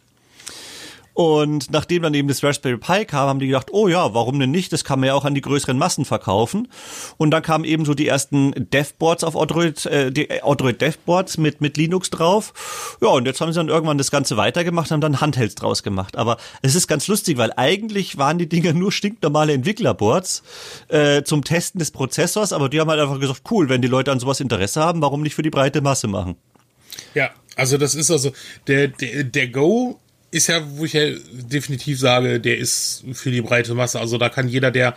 Und nachdem dann eben das Raspberry Pi kam, haben die gedacht, oh ja, warum denn nicht? Das kann man ja auch an die größeren Massen verkaufen. Und dann kamen eben so die ersten Devboards auf Odroid, äh, die Odroid Devboards mit, mit Linux drauf. Ja, und jetzt haben sie dann irgendwann das Ganze weitergemacht, haben dann Handhelds draus gemacht. Aber es ist ganz lustig, weil eigentlich waren die Dinger nur stinknormale Entwicklerboards äh, zum Testen des Prozessors, aber die haben halt einfach gesagt, cool, wenn die Leute an sowas Interesse haben, warum nicht für die breite Masse machen? Ja, also das ist also der, der, der Go ist ja, wo ich ja definitiv sage, der ist für die breite Masse. Also da kann jeder, der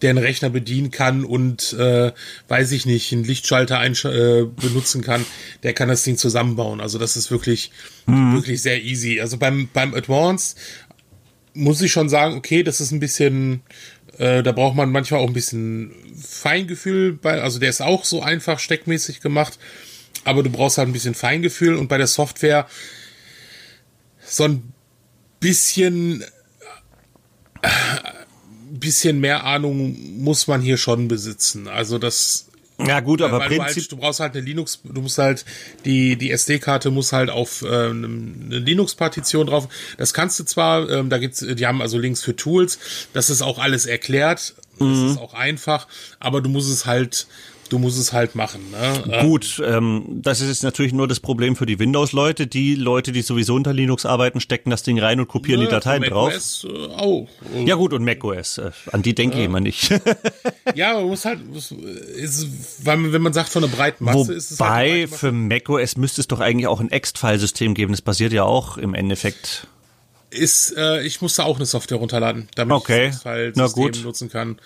der einen Rechner bedienen kann und äh, weiß ich nicht, einen Lichtschalter äh, benutzen kann, der kann das Ding zusammenbauen. Also das ist wirklich mhm. wirklich sehr easy. Also beim beim Advanced muss ich schon sagen, okay, das ist ein bisschen, äh, da braucht man manchmal auch ein bisschen Feingefühl bei. Also der ist auch so einfach steckmäßig gemacht. aber du brauchst halt ein bisschen Feingefühl und bei der Software so ein bisschen bisschen mehr Ahnung muss man hier schon besitzen. Also das ja gut, aber weil du, Prinzip halt, du brauchst halt eine Linux, du musst halt die die SD-Karte muss halt auf äh, eine Linux-Partition drauf. Das kannst du zwar, ähm, da gibt's, die haben also Links für Tools. Das ist auch alles erklärt. Das Mhm. ist auch einfach, aber du musst es halt du musst es halt machen. Ne? Gut, ähm, das ist jetzt natürlich nur das Problem für die Windows-Leute. Die Leute, die sowieso unter Linux arbeiten, stecken das Ding rein und kopieren die Ja, Dateien für drauf. macOS, äh, auch. Ja gut, und macOS. Äh, an die denke ich immer nicht. Ja, man muss halt, muss- ist, weil wenn man sagt von einer breiten Masse, ist es halt Wobei, für macOS müsste es doch eigentlich auch ein Ext-File-System geben. Das basiert ja auch im Endeffekt. Ist, äh, ich musste auch eine Software runterladen, damit Okay. ich das halt Na System gut. nutzen kann.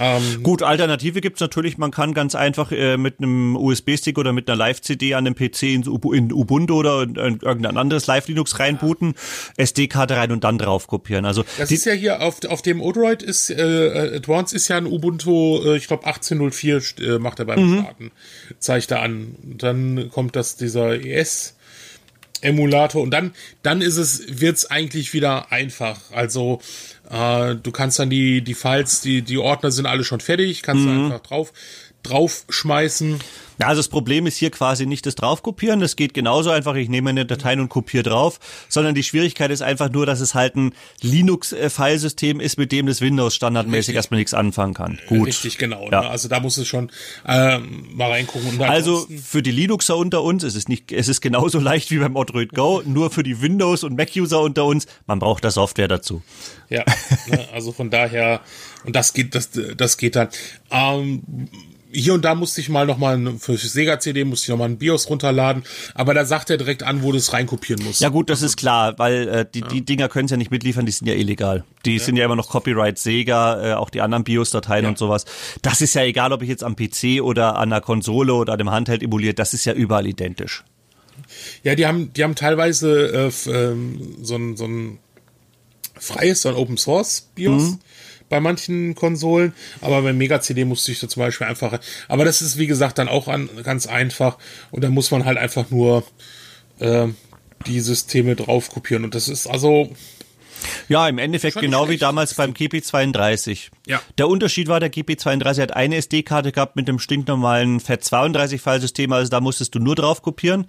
Ähm, Gut, Alternative gibt's natürlich. Man kann ganz einfach äh, mit einem USB-Stick oder mit einer Live-CD an dem PC in, in Ubuntu oder in, in irgendein anderes Live-Linux reinbooten, SD-Karte rein und dann drauf kopieren. Also das ist ja hier auf, auf dem Odroid ist äh, Advanced ist ja ein Ubuntu, äh, ich glaube 1804 st- äh, macht er beim Mhm. Starten, zeigt er an. Dann kommt das dieser ES Emulator und dann dann ist es wird's eigentlich wieder einfach. Also äh, du kannst dann die die Files, die die Ordner sind alle schon fertig, kannst Mhm. du einfach drauf drauf schmeißen. Ja, also das Problem ist hier quasi nicht das draufkopieren. Das geht genauso einfach. Ich nehme eine Datei und kopiere drauf, sondern die Schwierigkeit ist einfach nur, dass es halt ein Linux-Filesystem ist, mit dem das Windows standardmäßig Richtig. erstmal nichts anfangen kann. Gut. Richtig, genau. Ja. Ne? Also da muss es schon ähm, mal reingucken. Und Also für die Linuxer unter uns ist es nicht, es ist genauso leicht wie beim Odroid Go, nur für die Windows- und Mac-User unter uns, man braucht da Software dazu. Ja, ne, also von daher, und das geht, das, das geht dann. Ähm, hier und da musste ich mal noch mal für Sega CD musste ich noch mal ein BIOS runterladen, aber da sagt er direkt an, wo du es reinkopieren musst. Ja gut, das ist klar, weil äh, die, die Dinger können ja nicht mitliefern, die sind ja illegal. Die sind ja immer noch Copyright Sega, äh, auch die anderen BIOS-Dateien Ja. und sowas. Das ist ja egal, ob ich jetzt am PC oder an einer Konsole oder an dem Handheld emuliert, das ist ja überall identisch. Ja, die haben, die haben teilweise äh, ähm, so ein, so ein freies, so ein Open Source BIOS. Mhm. Bei manchen Konsolen, aber beim Mega CD musste ich da zum Beispiel einfach. Aber das ist wie gesagt dann auch an, ganz einfach und da muss man halt einfach nur äh, die Systeme drauf kopieren und das ist also Ja, im Endeffekt Schon genau wie damals beim GP32. Ja. Der Unterschied war, der GP32 hat eine SD-Karte gehabt mit dem stinknormalen FAT32-Filesystem, also da musstest du nur drauf kopieren.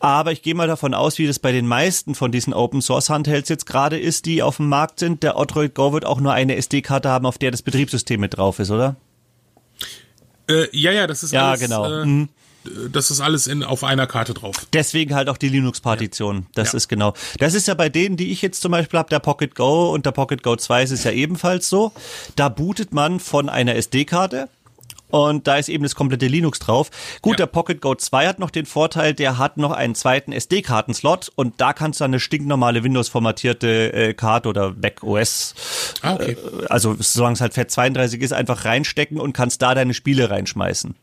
Aber ich gehe mal davon aus, wie das bei den meisten von diesen Open-Source-Handhelds jetzt gerade ist, die auf dem Markt sind. Der Odroid Go wird auch nur eine SD-Karte haben, auf der das Betriebssystem mit drauf ist, oder? Äh, ja, ja, das ist Ja, alles, genau. Äh, Mhm. Das ist alles in, auf einer Karte drauf. Deswegen halt auch die Linux-Partition. Das Ja. ist genau. Das ist ja bei denen, die ich jetzt zum Beispiel habe, der Pocket Go und der Pocket Go 2 ist es ja ebenfalls so. Da bootet man von einer SD-Karte. Und da ist eben das komplette Linux drauf. Gut, Ja. der Pocket Go 2 hat noch den Vorteil, der hat noch einen zweiten SD-Karten-Slot und da kannst du eine stinknormale Windows-formatierte äh, Karte oder Mac OS, Ah, okay. äh, also solange es halt FAT32 ist, einfach reinstecken und kannst da deine Spiele reinschmeißen.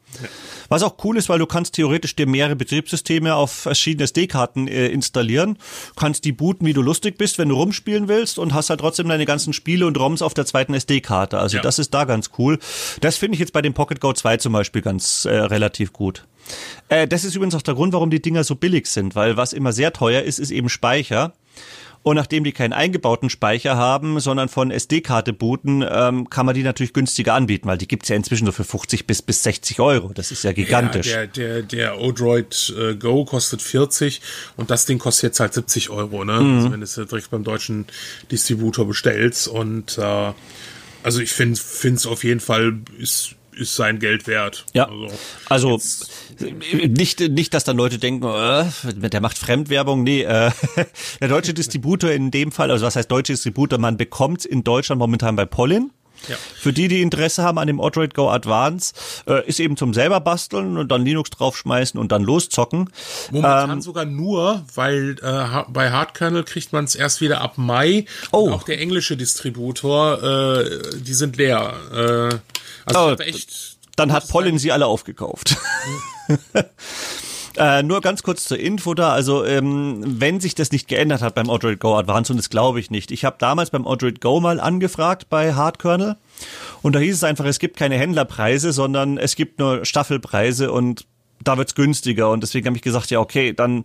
Was auch cool ist, weil du kannst theoretisch dir mehrere Betriebssysteme auf verschiedene SD-Karten äh, installieren, kannst die booten, wie du lustig bist, wenn du rumspielen willst und hast halt trotzdem deine ganzen Spiele und ROMs auf der zweiten SD-Karte. Also Ja. das ist da ganz cool. Das finde ich jetzt bei dem Pocket Go 2 zum Beispiel ganz äh, relativ gut. Äh, das ist übrigens auch der Grund, warum die Dinger so billig sind, weil was immer sehr teuer ist, ist eben Speicher. Und nachdem die keinen eingebauten Speicher haben, sondern von SD-Karte booten, ähm, kann man die natürlich günstiger anbieten, weil die gibt's ja inzwischen so für 50 bis, bis 60 Euro. Das ist ja gigantisch. Ja, der, der, der Odroid äh, Go kostet 40 und das Ding kostet jetzt halt 70 Euro, ne? Mhm. Also wenn du es direkt beim deutschen Distributor bestellst. Und äh, also ich finde es auf jeden Fall ist, ist sein Geld wert. Ja, Also, also nicht, nicht, dass dann Leute denken, äh, der macht Fremdwerbung. Nee, äh, der deutsche Distributor in dem Fall, also was heißt deutsche Distributor, man bekommt in Deutschland momentan bei Pollen. Ja. Für die, die Interesse haben an dem Odroid Go Advance, äh, ist eben zum selber basteln und dann Linux draufschmeißen und dann loszocken. Momentan Ähm, sogar nur, weil äh, bei Hardkernel kriegt man es erst wieder ab Mai. Oh. Und auch der englische Distributor, äh, die sind leer. Äh, also Oh, echt Dann hat Pollen sie alle aufgekauft. Äh, nur ganz kurz zur Info da, also ähm, wenn sich das nicht geändert hat beim Odroid Go Advance, und das glaube ich nicht. Ich habe damals beim Odroid Go mal angefragt bei Hardkernel und da hieß es einfach, es gibt keine Händlerpreise, sondern es gibt nur Staffelpreise und da wird's günstiger und deswegen habe ich gesagt, ja okay, dann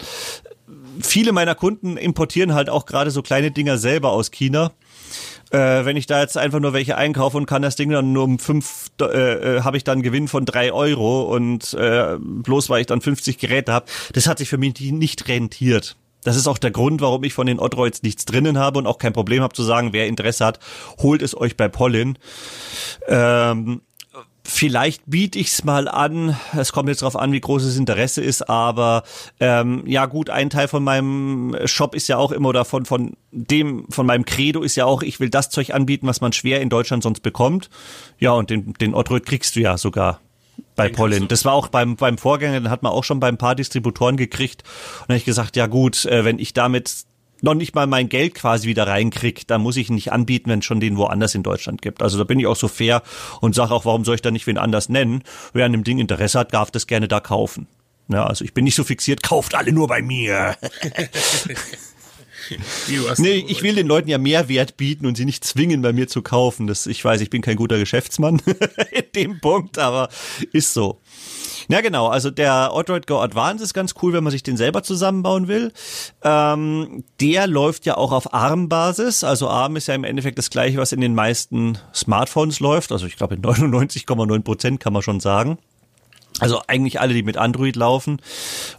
viele meiner Kunden importieren halt auch gerade so kleine Dinger selber aus China. Äh, wenn ich da jetzt einfach nur welche einkaufe und kann das Ding dann nur um fünf, äh, äh, habe ich dann Gewinn von drei Euro und äh, bloß weil ich dann 50 Geräte habe, das hat sich für mich nicht rentiert. Das ist auch der Grund, warum ich von den Odroids nichts drinnen habe und auch kein Problem habe zu sagen, wer Interesse hat, holt es euch bei Pollen. Ähm, Vielleicht biete ich's mal an. Es kommt jetzt darauf an, wie groß das Interesse ist, aber ähm, ja gut, ein Teil von meinem Shop ist ja auch immer oder von, von dem, von meinem Credo ist ja auch, ich will das Zeug anbieten, was man schwer in Deutschland sonst bekommt. Ja, und den, den Odroid kriegst du ja sogar bei Pollen. Das war auch beim, beim Vorgänger, den hat man auch schon bei ein paar Distributoren gekriegt. Und dann habe ich gesagt, ja gut, äh, wenn ich damit noch nicht mal mein Geld quasi wieder reinkriege, dann muss ich ihn nicht anbieten, wenn es schon den woanders in Deutschland gibt. Also da bin ich auch so fair und sage auch, warum soll ich da nicht wen anders nennen? Wer an dem Ding Interesse hat, darf das gerne da kaufen. Ja, also ich bin nicht so fixiert, kauft alle nur bei mir. nee, ich will den Leuten ja Mehrwert bieten und sie nicht zwingen, bei mir zu kaufen. Das, ich weiß, ich bin kein guter Geschäftsmann in dem Punkt, aber ist so. Ja, genau. Also der Odroid Go Advance ist ganz cool, wenn man sich den selber zusammenbauen will. Ähm, der läuft ja auch auf ARM-Basis. Also ARM ist ja im Endeffekt das gleiche, was in den meisten Smartphones läuft. Also ich glaube in 99,9 Prozent kann man schon sagen. Also eigentlich alle, die mit Android laufen.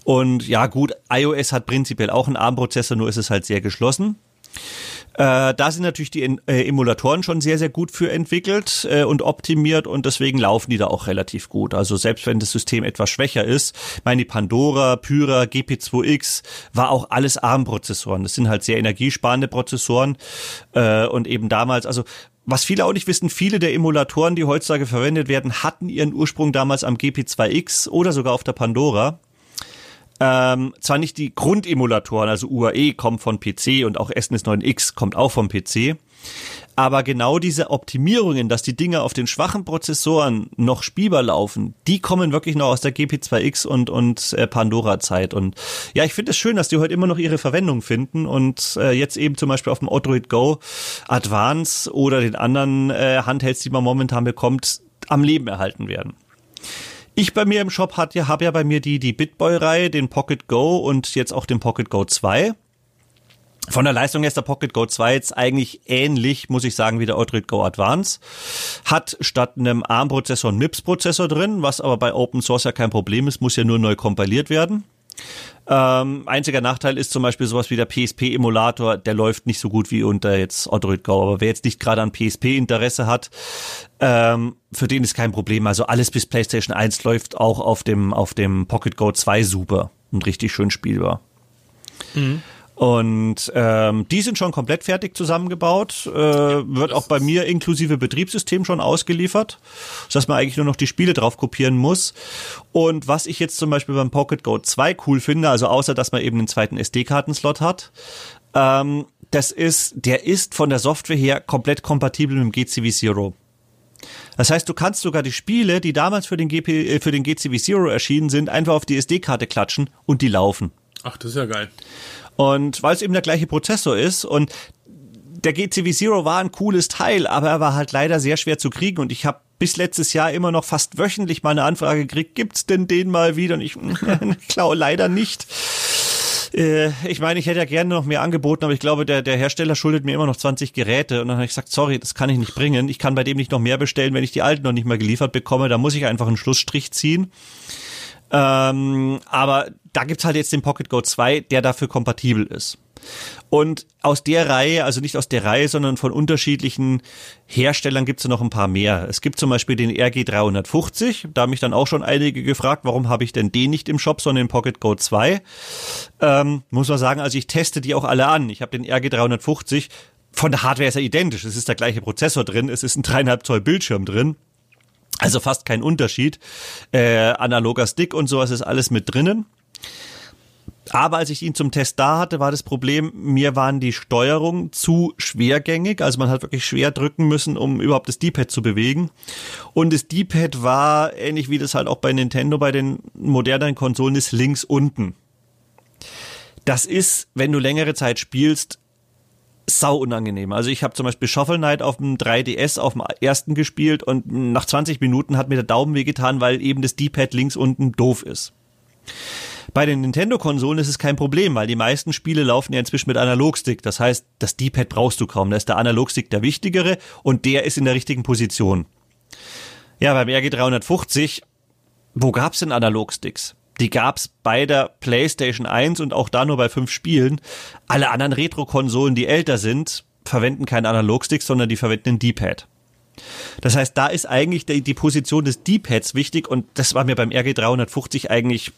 Und ja, gut, iOS hat prinzipiell auch einen ARM-Prozessor, nur ist es halt sehr geschlossen. Äh, da sind natürlich die äh, Emulatoren schon sehr, sehr gut für entwickelt äh, und optimiert und deswegen laufen die da auch relativ gut. Also selbst wenn das System etwas schwächer ist, meine Pandora, Pyra, GP2X war auch alles ARM-Prozessoren. Das sind halt sehr energiesparende Prozessoren äh, und eben damals, also was viele auch nicht wissen, viele der Emulatoren, die heutzutage verwendet werden, hatten ihren Ursprung damals am GP2X oder sogar auf der Pandora. Ähm, zwar nicht die Grundemulatoren, also UAE kommt von PC und auch SNES 9X kommt auch vom PC, aber genau diese Optimierungen, dass die Dinge auf den schwachen Prozessoren noch spielbar laufen, die kommen wirklich noch aus der GP2X und, und äh, Pandora-Zeit. Und ja, ich finde es schön, dass die heute immer noch ihre Verwendung finden und äh, jetzt eben zum Beispiel auf dem Odroid Go Advance oder den anderen äh, Handhelds, die man momentan bekommt, am Leben erhalten werden. Ich bei mir im Shop hat ja, habe ja bei mir die, die Bitboy-Reihe, den Pocket Go und jetzt auch den Pocket Go 2. Von der Leistung her ist der Pocket Go 2 jetzt eigentlich ähnlich, muss ich sagen, wie der Odroid Go Advance. Hat statt einem ARM-Prozessor einen MIPS-Prozessor drin, was aber bei Open Source ja kein Problem ist, muss ja nur neu kompiliert werden. Ähm, einziger Nachteil ist zum Beispiel sowas wie der PSP-Emulator, der läuft nicht so gut wie unter jetzt Odroid Go. Aber wer jetzt nicht gerade an PSP-Interesse hat, ähm, für den ist kein Problem. Also alles bis PlayStation 1 läuft auch auf dem, auf dem Pocket Go 2 super und richtig schön spielbar. Mhm. Und ähm, die sind schon komplett fertig zusammengebaut, äh, wird auch bei mir inklusive Betriebssystem schon ausgeliefert, dass man eigentlich nur noch die Spiele drauf kopieren muss. Und was ich jetzt zum Beispiel beim Pocket Go 2 cool finde, also außer dass man eben einen zweiten SD-Kartenslot hat, ähm, das ist, der ist von der Software her komplett kompatibel mit dem GCV Zero. Das heißt, du kannst sogar die Spiele, die damals für den, GP, äh, für den GCV Zero erschienen sind, einfach auf die SD-Karte klatschen und die laufen. Ach, das ist ja geil. Und weil es eben der gleiche Prozessor ist und der GCV Zero war ein cooles Teil, aber er war halt leider sehr schwer zu kriegen und ich habe bis letztes Jahr immer noch fast wöchentlich mal eine Anfrage gekriegt, gibt's denn den mal wieder? Und ich glaube leider nicht. Äh, ich meine, ich hätte ja gerne noch mehr angeboten, aber ich glaube, der, der Hersteller schuldet mir immer noch 20 Geräte. Und dann habe ich gesagt, sorry, das kann ich nicht bringen. Ich kann bei dem nicht noch mehr bestellen, wenn ich die alten noch nicht mal geliefert bekomme. Da muss ich einfach einen Schlussstrich ziehen. Ähm, aber da gibt's halt jetzt den Pocket Go 2, der dafür kompatibel ist. Und aus der Reihe, also nicht aus der Reihe, sondern von unterschiedlichen Herstellern gibt's noch ein paar mehr. Es gibt zum Beispiel den RG350, da haben mich dann auch schon einige gefragt, warum habe ich denn den nicht im Shop, sondern den Pocket Go 2. Ähm, muss man sagen, also ich teste die auch alle an. Ich habe den RG350, von der Hardware ist er identisch, es ist der gleiche Prozessor drin, es ist ein dreieinhalb Zoll Bildschirm drin. Also fast kein Unterschied. Äh, analoger Stick und sowas ist alles mit drinnen. Aber als ich ihn zum Test da hatte, war das Problem, mir waren die Steuerungen zu schwergängig. Also man hat wirklich schwer drücken müssen, um überhaupt das D-Pad zu bewegen. Und das D-Pad war, ähnlich wie das halt auch bei Nintendo bei den modernen Konsolen ist, links unten. Das ist, wenn du längere Zeit spielst, sau unangenehm. Also ich habe zum Beispiel Shuffle Knight auf dem 3DS auf dem ersten gespielt und nach 20 Minuten hat mir der Daumen wehgetan, weil eben das D-Pad links unten doof ist. Bei den Nintendo-Konsolen ist es kein Problem, weil die meisten Spiele laufen ja inzwischen mit Analogstick. Das heißt, das D-Pad brauchst du kaum. Da ist der Analogstick der wichtigere und der ist in der richtigen Position. Ja, beim RG350, wo gab's denn Analogsticks? Die gab's bei der PlayStation 1 und auch da nur bei fünf Spielen. Alle anderen Retro-Konsolen, die älter sind, verwenden keinen Analogstick, sondern die verwenden ein D-Pad. Das heißt, da ist eigentlich die, die Position des D-Pads wichtig und das war mir beim RG350 eigentlich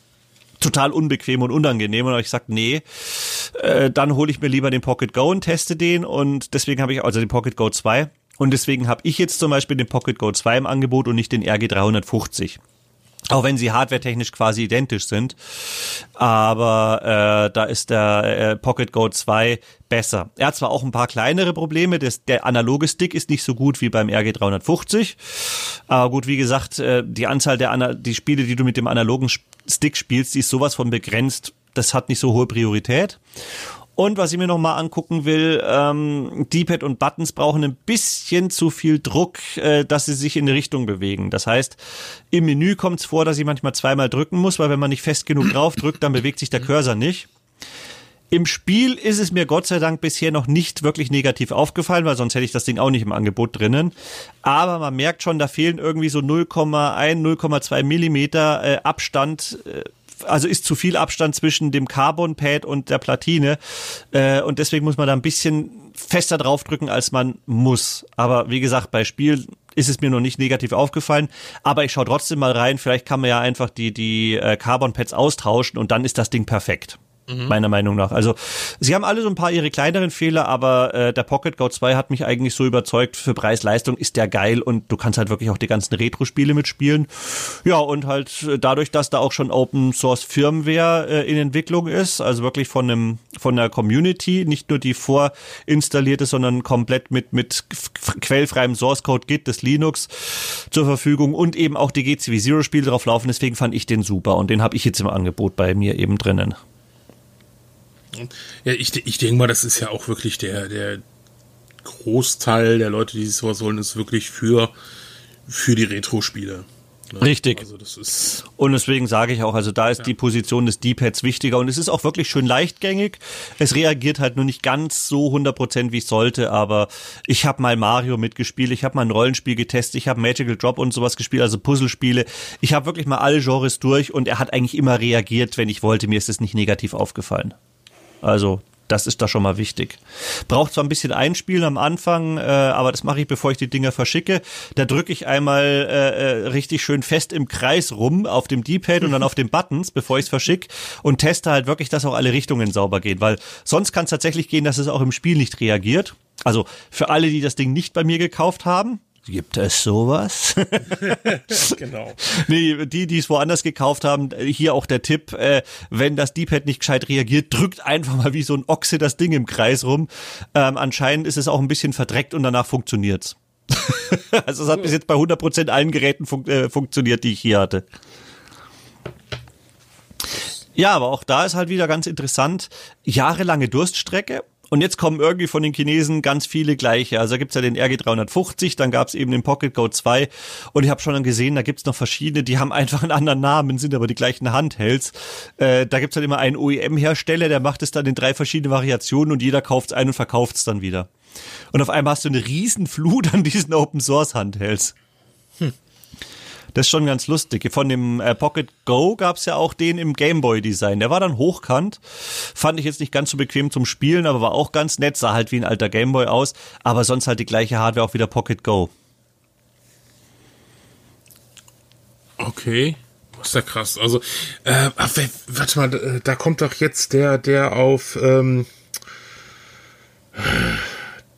total unbequem und unangenehm. Und ich gesagt, nee, äh, dann hole ich mir lieber den Pocket Go und teste den. Und deswegen habe ich also den Pocket Go 2 und deswegen habe ich jetzt zum Beispiel den Pocket Go 2 im Angebot und nicht den RG350. Auch wenn sie hardwaretechnisch quasi identisch sind. Aber äh, da ist der äh, Pocket Go 2 besser. Er hat zwar auch ein paar kleinere Probleme. Das, der analoge Stick ist nicht so gut wie beim RG350. Aber gut, wie gesagt, äh, die Anzahl der Ana die Spiele, die du mit dem analogen Stick spielst, die ist sowas von begrenzt. Das hat nicht so hohe Priorität. Und was ich mir nochmal angucken will, ähm, D-Pad und Buttons brauchen ein bisschen zu viel Druck, äh, dass sie sich in eine Richtung bewegen. Das heißt, im Menü kommt es vor, dass ich manchmal zweimal drücken muss, weil wenn man nicht fest genug drauf drückt, dann bewegt sich der Cursor nicht. Im Spiel ist es mir Gott sei Dank bisher noch nicht wirklich negativ aufgefallen, weil sonst hätte ich das Ding auch nicht im Angebot drinnen. Aber man merkt schon, da fehlen irgendwie so 0,1, 0,2 Millimeter äh, Abstand. Äh, also ist zu viel Abstand zwischen dem Carbon Pad und der Platine äh, und deswegen muss man da ein bisschen fester draufdrücken, als man muss. Aber wie gesagt, bei Spiel ist es mir noch nicht negativ aufgefallen, aber ich schaue trotzdem mal rein. Vielleicht kann man ja einfach die die äh, Carbon Pads austauschen und dann ist das Ding perfekt. Mhm. Meiner Meinung nach. Also sie haben alle so ein paar ihre kleineren Fehler, aber äh, der Pocket Go 2 hat mich eigentlich so überzeugt, für Preis-Leistung ist der geil und du kannst halt wirklich auch die ganzen Retro-Spiele mitspielen. Ja, und halt äh, dadurch, dass da auch schon Open Source Firmware äh, in Entwicklung ist, also wirklich von einem von der Community, nicht nur die vorinstallierte, sondern komplett mit mit quellfreiem Source Code Git des Linux zur Verfügung und eben auch die GCV Zero Spiele drauf laufen, deswegen fand ich den super und den habe ich jetzt im Angebot bei mir eben drinnen. Ja, ich, ich denke mal, das ist ja auch wirklich der, der Großteil der Leute, die sowas wollen, ist wirklich für, für die Retro-Spiele. Ne? Richtig. Also und deswegen sage ich auch, also da ist ja. die Position des D-Pads wichtiger und es ist auch wirklich schön leichtgängig. Es reagiert halt nur nicht ganz so 100% wie es sollte, aber ich habe mal Mario mitgespielt, ich habe mal ein Rollenspiel getestet, ich habe Magical Drop und sowas gespielt, also Puzzlespiele. Ich habe wirklich mal alle Genres durch und er hat eigentlich immer reagiert, wenn ich wollte. Mir ist es nicht negativ aufgefallen. Also das ist da schon mal wichtig. Braucht zwar ein bisschen Einspielen am Anfang, äh, aber das mache ich, bevor ich die Dinger verschicke. Da drücke ich einmal äh, äh, richtig schön fest im Kreis rum auf dem D-Pad und dann auf den Buttons, bevor ich es verschicke und teste halt wirklich, dass auch alle Richtungen sauber gehen, weil sonst kann es tatsächlich gehen, dass es auch im Spiel nicht reagiert. Also für alle, die das Ding nicht bei mir gekauft haben, Gibt es sowas? genau. Nee, die, die es woanders gekauft haben, hier auch der Tipp, äh, wenn das D-Pad nicht gescheit reagiert, drückt einfach mal wie so ein Ochse das Ding im Kreis rum. Ähm, anscheinend ist es auch ein bisschen verdreckt und danach funktioniert's. also es hat bis jetzt bei 100% allen Geräten fun äh, funktioniert, die ich hier hatte. Ja, aber auch da ist halt wieder ganz interessant, jahrelange Durststrecke und jetzt kommen irgendwie von den Chinesen ganz viele gleiche. Also da gibt's ja den RG350, dann gab's eben den Pocket Go 2 und ich habe schon dann gesehen, da gibt's noch verschiedene, die haben einfach einen anderen Namen, sind aber die gleichen Handhelds. Äh, da gibt's dann immer einen OEM-Hersteller, der macht es dann in drei verschiedene Variationen und jeder kauft's ein und verkauft's dann wieder. Und auf einmal hast du eine riesen Flut an diesen Open Source Handhelds. Das ist schon ganz lustig. Von dem äh, Pocket Go gab's ja auch den im Gameboy-Design. Der war dann hochkant. Fand ich jetzt nicht ganz so bequem zum Spielen, aber war auch ganz nett. Sah halt wie ein alter Gameboy aus. Aber sonst halt die gleiche Hardware auch wieder Pocket Go. Okay. Was ist ja krass. Also, äh, warte mal, äh, da kommt doch jetzt der, der auf ähm,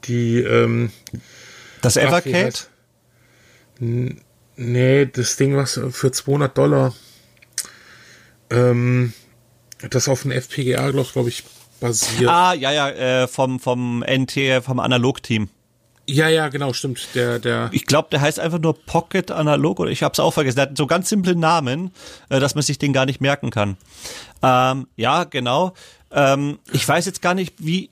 die ähm, das Evercade? Nee, das Ding, was für 200 Dollar, ähm, das auf dem FPGA, glaube glaub ich, basiert. Ah, ja, ja, äh, vom, vom NT, vom Analog-Team. Ja, ja, genau, stimmt. Der, der. Ich glaube, der heißt einfach nur Pocket Analog oder ich habe es auch vergessen. Der hat so ganz simple Namen, äh, dass man sich den gar nicht merken kann. Ähm, ja, genau. Ähm, ich weiß jetzt gar nicht, wie.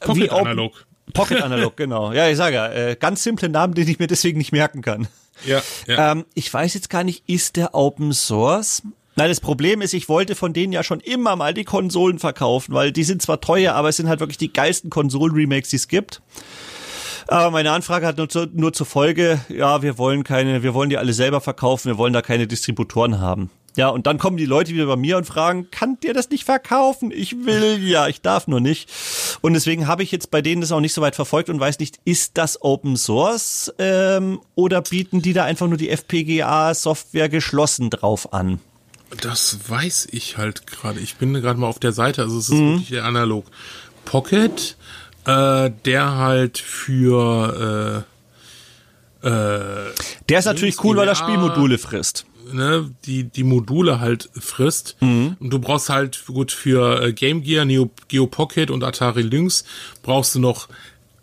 Pocket wie Analog. Pocket Analog, genau. Ja, ich sage ja, äh, ganz simple Namen, den ich mir deswegen nicht merken kann. Ja, ja. Ähm, ich weiß jetzt gar nicht, ist der Open Source? Nein, das Problem ist, ich wollte von denen ja schon immer mal die Konsolen verkaufen, weil die sind zwar teuer, aber es sind halt wirklich die geilsten Konsolen-Remakes, die es gibt. Aber meine Anfrage hat nur, zu, nur zur Folge, ja, wir wollen keine, wir wollen die alle selber verkaufen, wir wollen da keine Distributoren haben. Ja, und dann kommen die Leute wieder bei mir und fragen, kann dir das nicht verkaufen? Ich will ja, ich darf nur nicht. Und deswegen habe ich jetzt bei denen das auch nicht so weit verfolgt und weiß nicht, ist das Open Source ähm, oder bieten die da einfach nur die FPGA-Software geschlossen drauf an? Das weiß ich halt gerade. Ich bin gerade mal auf der Seite, also es ist mhm. wirklich der analog. Pocket, äh, der halt für äh, äh, Der ist natürlich cool, weil er Spielmodule frisst. Ne, die, die Module halt frisst. Mhm. Und du brauchst halt gut für äh, Game Gear, Neo Geo Pocket und Atari Lynx brauchst du noch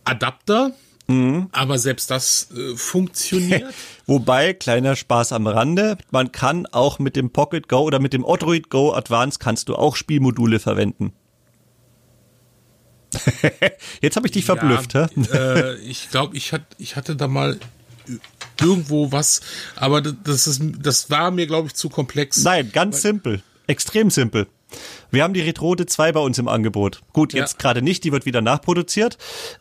Adapter. Mhm. Aber selbst das äh, funktioniert. Wobei, kleiner Spaß am Rande, man kann auch mit dem Pocket Go oder mit dem Odroid Go Advance kannst du auch Spielmodule verwenden. Jetzt habe ich dich verblüfft, ja, äh, ich glaube, ich, hat, ich hatte da mal irgendwo was, aber das ist, das war mir, glaube ich, zu komplex. Nein, ganz simpel. Extrem simpel. Wir haben die Retrode 2 bei uns im Angebot. Gut, jetzt ja. gerade nicht, die wird wieder nachproduziert.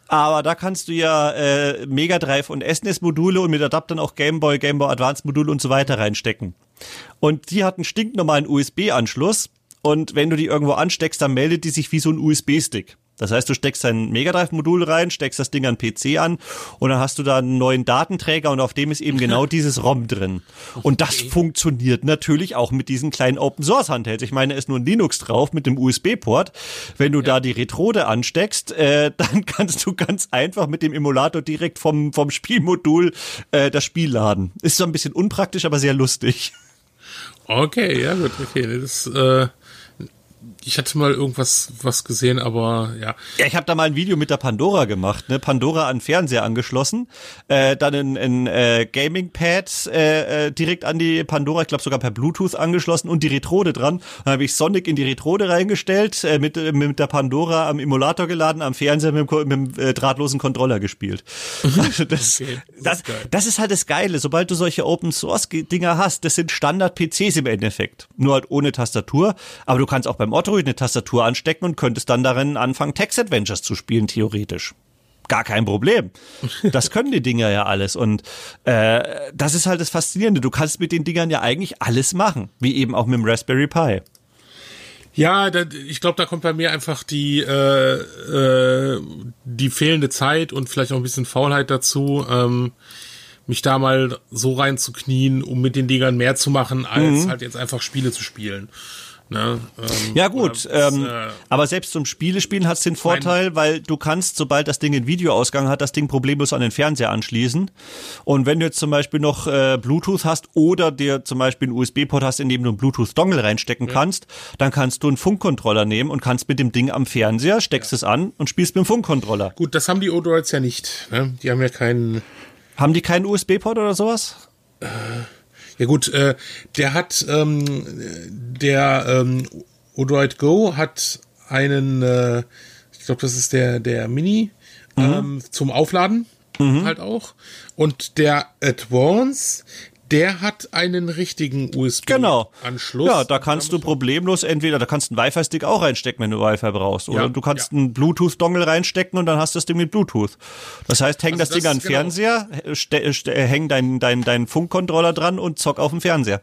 Aber da kannst du ja äh, Mega Drive und SNES-Module und mit Adaptern auch Game Boy, Game Boy Advance-Module und so weiter reinstecken. Und die hat einen stinknormalen USB-Anschluss. Und wenn du die irgendwo ansteckst, dann meldet die sich wie so ein USB-Stick. Das heißt, du steckst dein Mega Drive Modul rein, steckst das Ding an PC an und dann hast du da einen neuen Datenträger und auf dem ist eben genau dieses ROM drin. Und das okay. funktioniert natürlich auch mit diesen kleinen Open Source Handhelds. Ich meine, da ist nur ein Linux drauf mit dem USB-Port. Wenn du ja. da die Retrode ansteckst, äh, dann kannst du ganz einfach mit dem Emulator direkt vom, vom Spielmodul äh, das Spiel laden. Ist so ein bisschen unpraktisch, aber sehr lustig. Okay, ja gut, okay. Das äh ich hatte mal irgendwas was gesehen, aber ja. Ja, ich habe da mal ein Video mit der Pandora gemacht, ne? Pandora an Fernseher angeschlossen, äh, dann ein, ein äh, Gaming-Pad äh, äh, direkt an die Pandora, ich glaube sogar per Bluetooth angeschlossen und die Retrode dran. Dann habe ich Sonic in die Retrode reingestellt, äh, mit, äh, mit der Pandora am Emulator geladen, am Fernseher mit, mit dem äh, drahtlosen Controller gespielt. Also das, okay, das, das, ist das ist halt das Geile. Sobald du solche Open-Source-Dinger hast, das sind Standard-PCs im Endeffekt. Nur halt ohne Tastatur. Aber du kannst auch beim Otto eine Tastatur anstecken und könntest dann darin anfangen, Text Adventures zu spielen, theoretisch. Gar kein Problem. Das können die Dinger ja alles. Und äh, das ist halt das Faszinierende. Du kannst mit den Dingern ja eigentlich alles machen, wie eben auch mit dem Raspberry Pi. Ja, da, ich glaube, da kommt bei mir einfach die äh, äh, die fehlende Zeit und vielleicht auch ein bisschen Faulheit dazu, ähm, mich da mal so reinzuknien, um mit den Dingern mehr zu machen, als mhm. halt jetzt einfach Spiele zu spielen. Ne? Ähm, ja gut, ähm, äh, aber selbst zum Spielespielen hat es den Vorteil, weil du kannst, sobald das Ding einen Videoausgang hat, das Ding problemlos an den Fernseher anschließen. Und wenn du jetzt zum Beispiel noch äh, Bluetooth hast oder dir zum Beispiel einen USB-Port hast, in dem du einen Bluetooth-Dongle reinstecken ja. kannst, dann kannst du einen Funkcontroller nehmen und kannst mit dem Ding am Fernseher, steckst ja. es an und spielst mit dem Funkcontroller. Gut, das haben die Odroids ja nicht. Ne? Die haben ja keinen... Haben die keinen USB-Port oder sowas? Äh ja gut, äh, der hat ähm, der ähm, Odroid Go hat einen, äh, ich glaube, das ist der der Mini mhm. ähm, zum Aufladen mhm. halt auch und der Advance, der hat einen richtigen USB-Anschluss. Genau. Ja, da kannst du problemlos entweder, da kannst du einen Wi-Fi-Stick auch reinstecken, wenn du Wi-Fi brauchst. Oder ja, du kannst ja. einen Bluetooth-Dongle reinstecken und dann hast du das Ding mit Bluetooth. Das heißt, häng also das, das Ding an den genau. Fernseher, häng deinen dein, dein Funkcontroller dran und zock auf dem Fernseher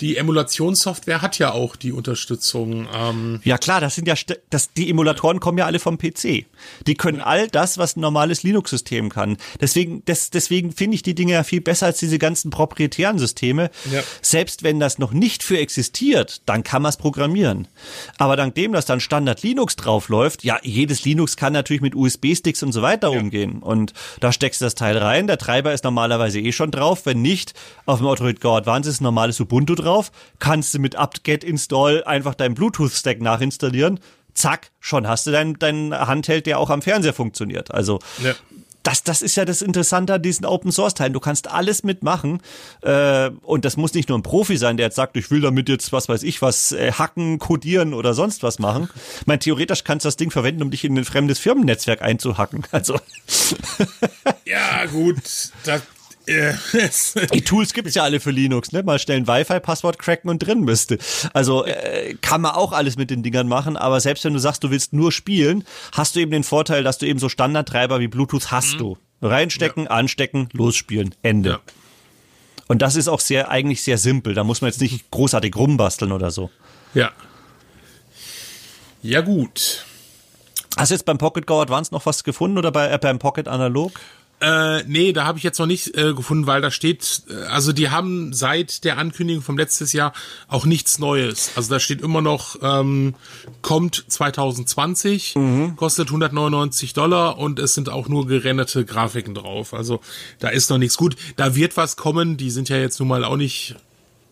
die Emulationssoftware hat ja auch die Unterstützung. Ähm ja klar, das sind ja das, die Emulatoren kommen ja alle vom PC. Die können all das, was ein normales Linux-System kann. Deswegen, des, deswegen finde ich die Dinge ja viel besser als diese ganzen proprietären Systeme. Ja. Selbst wenn das noch nicht für existiert, dann kann man es programmieren. Aber dank dem, dass dann Standard Linux draufläuft, ja, jedes Linux kann natürlich mit USB-Sticks und so weiter ja. umgehen. Und da steckst du das Teil rein. Der Treiber ist normalerweise eh schon drauf. Wenn nicht, auf dem Autorit Go Advance ist ein normales Ubuntu drauf drauf, kannst du mit apt-get install einfach deinen Bluetooth-Stack nachinstallieren. Zack, schon hast du dein, dein Handheld, der auch am Fernseher funktioniert. Also ja. Das, das ist ja das Interessante an diesen Open Source Teilen. Du kannst alles mitmachen äh, und das muss nicht nur ein Profi sein, der jetzt sagt, ich will damit jetzt was weiß ich was äh, hacken, codieren oder sonst was machen. Ich meine, theoretisch kannst du das Ding verwenden, um dich in ein fremdes Firmennetzwerk einzuhacken. Also ja gut, das, Die Tools gibt's ja alle für Linux, ne? Mal schnell ein Wi-Fi-Passwort cracken und drin du. Also äh, kann man auch alles mit den Dingern machen, aber selbst wenn du sagst, du willst nur spielen, hast du eben den Vorteil, dass du eben so Standardtreiber wie Bluetooth hast mhm. du. Reinstecken, ja. anstecken, losspielen, Ende. Ja. Und das ist auch sehr, eigentlich sehr simpel. Da muss man jetzt nicht großartig rumbasteln oder so. Ja. Ja, gut. Hast du jetzt beim Pocket Go Advance noch was gefunden oder bei, äh, beim Pocket Analog? Äh, nee, da habe ich jetzt noch nicht äh, gefunden, weil da steht, äh, also die haben seit der Ankündigung vom letztes Jahr auch nichts Neues. Also da steht immer noch, ähm, kommt 2020, mhm. kostet 199 Dollar und es sind auch nur gerenderte Grafiken drauf. Also da ist noch nichts gut. Da wird was kommen, die sind ja jetzt nun mal auch nicht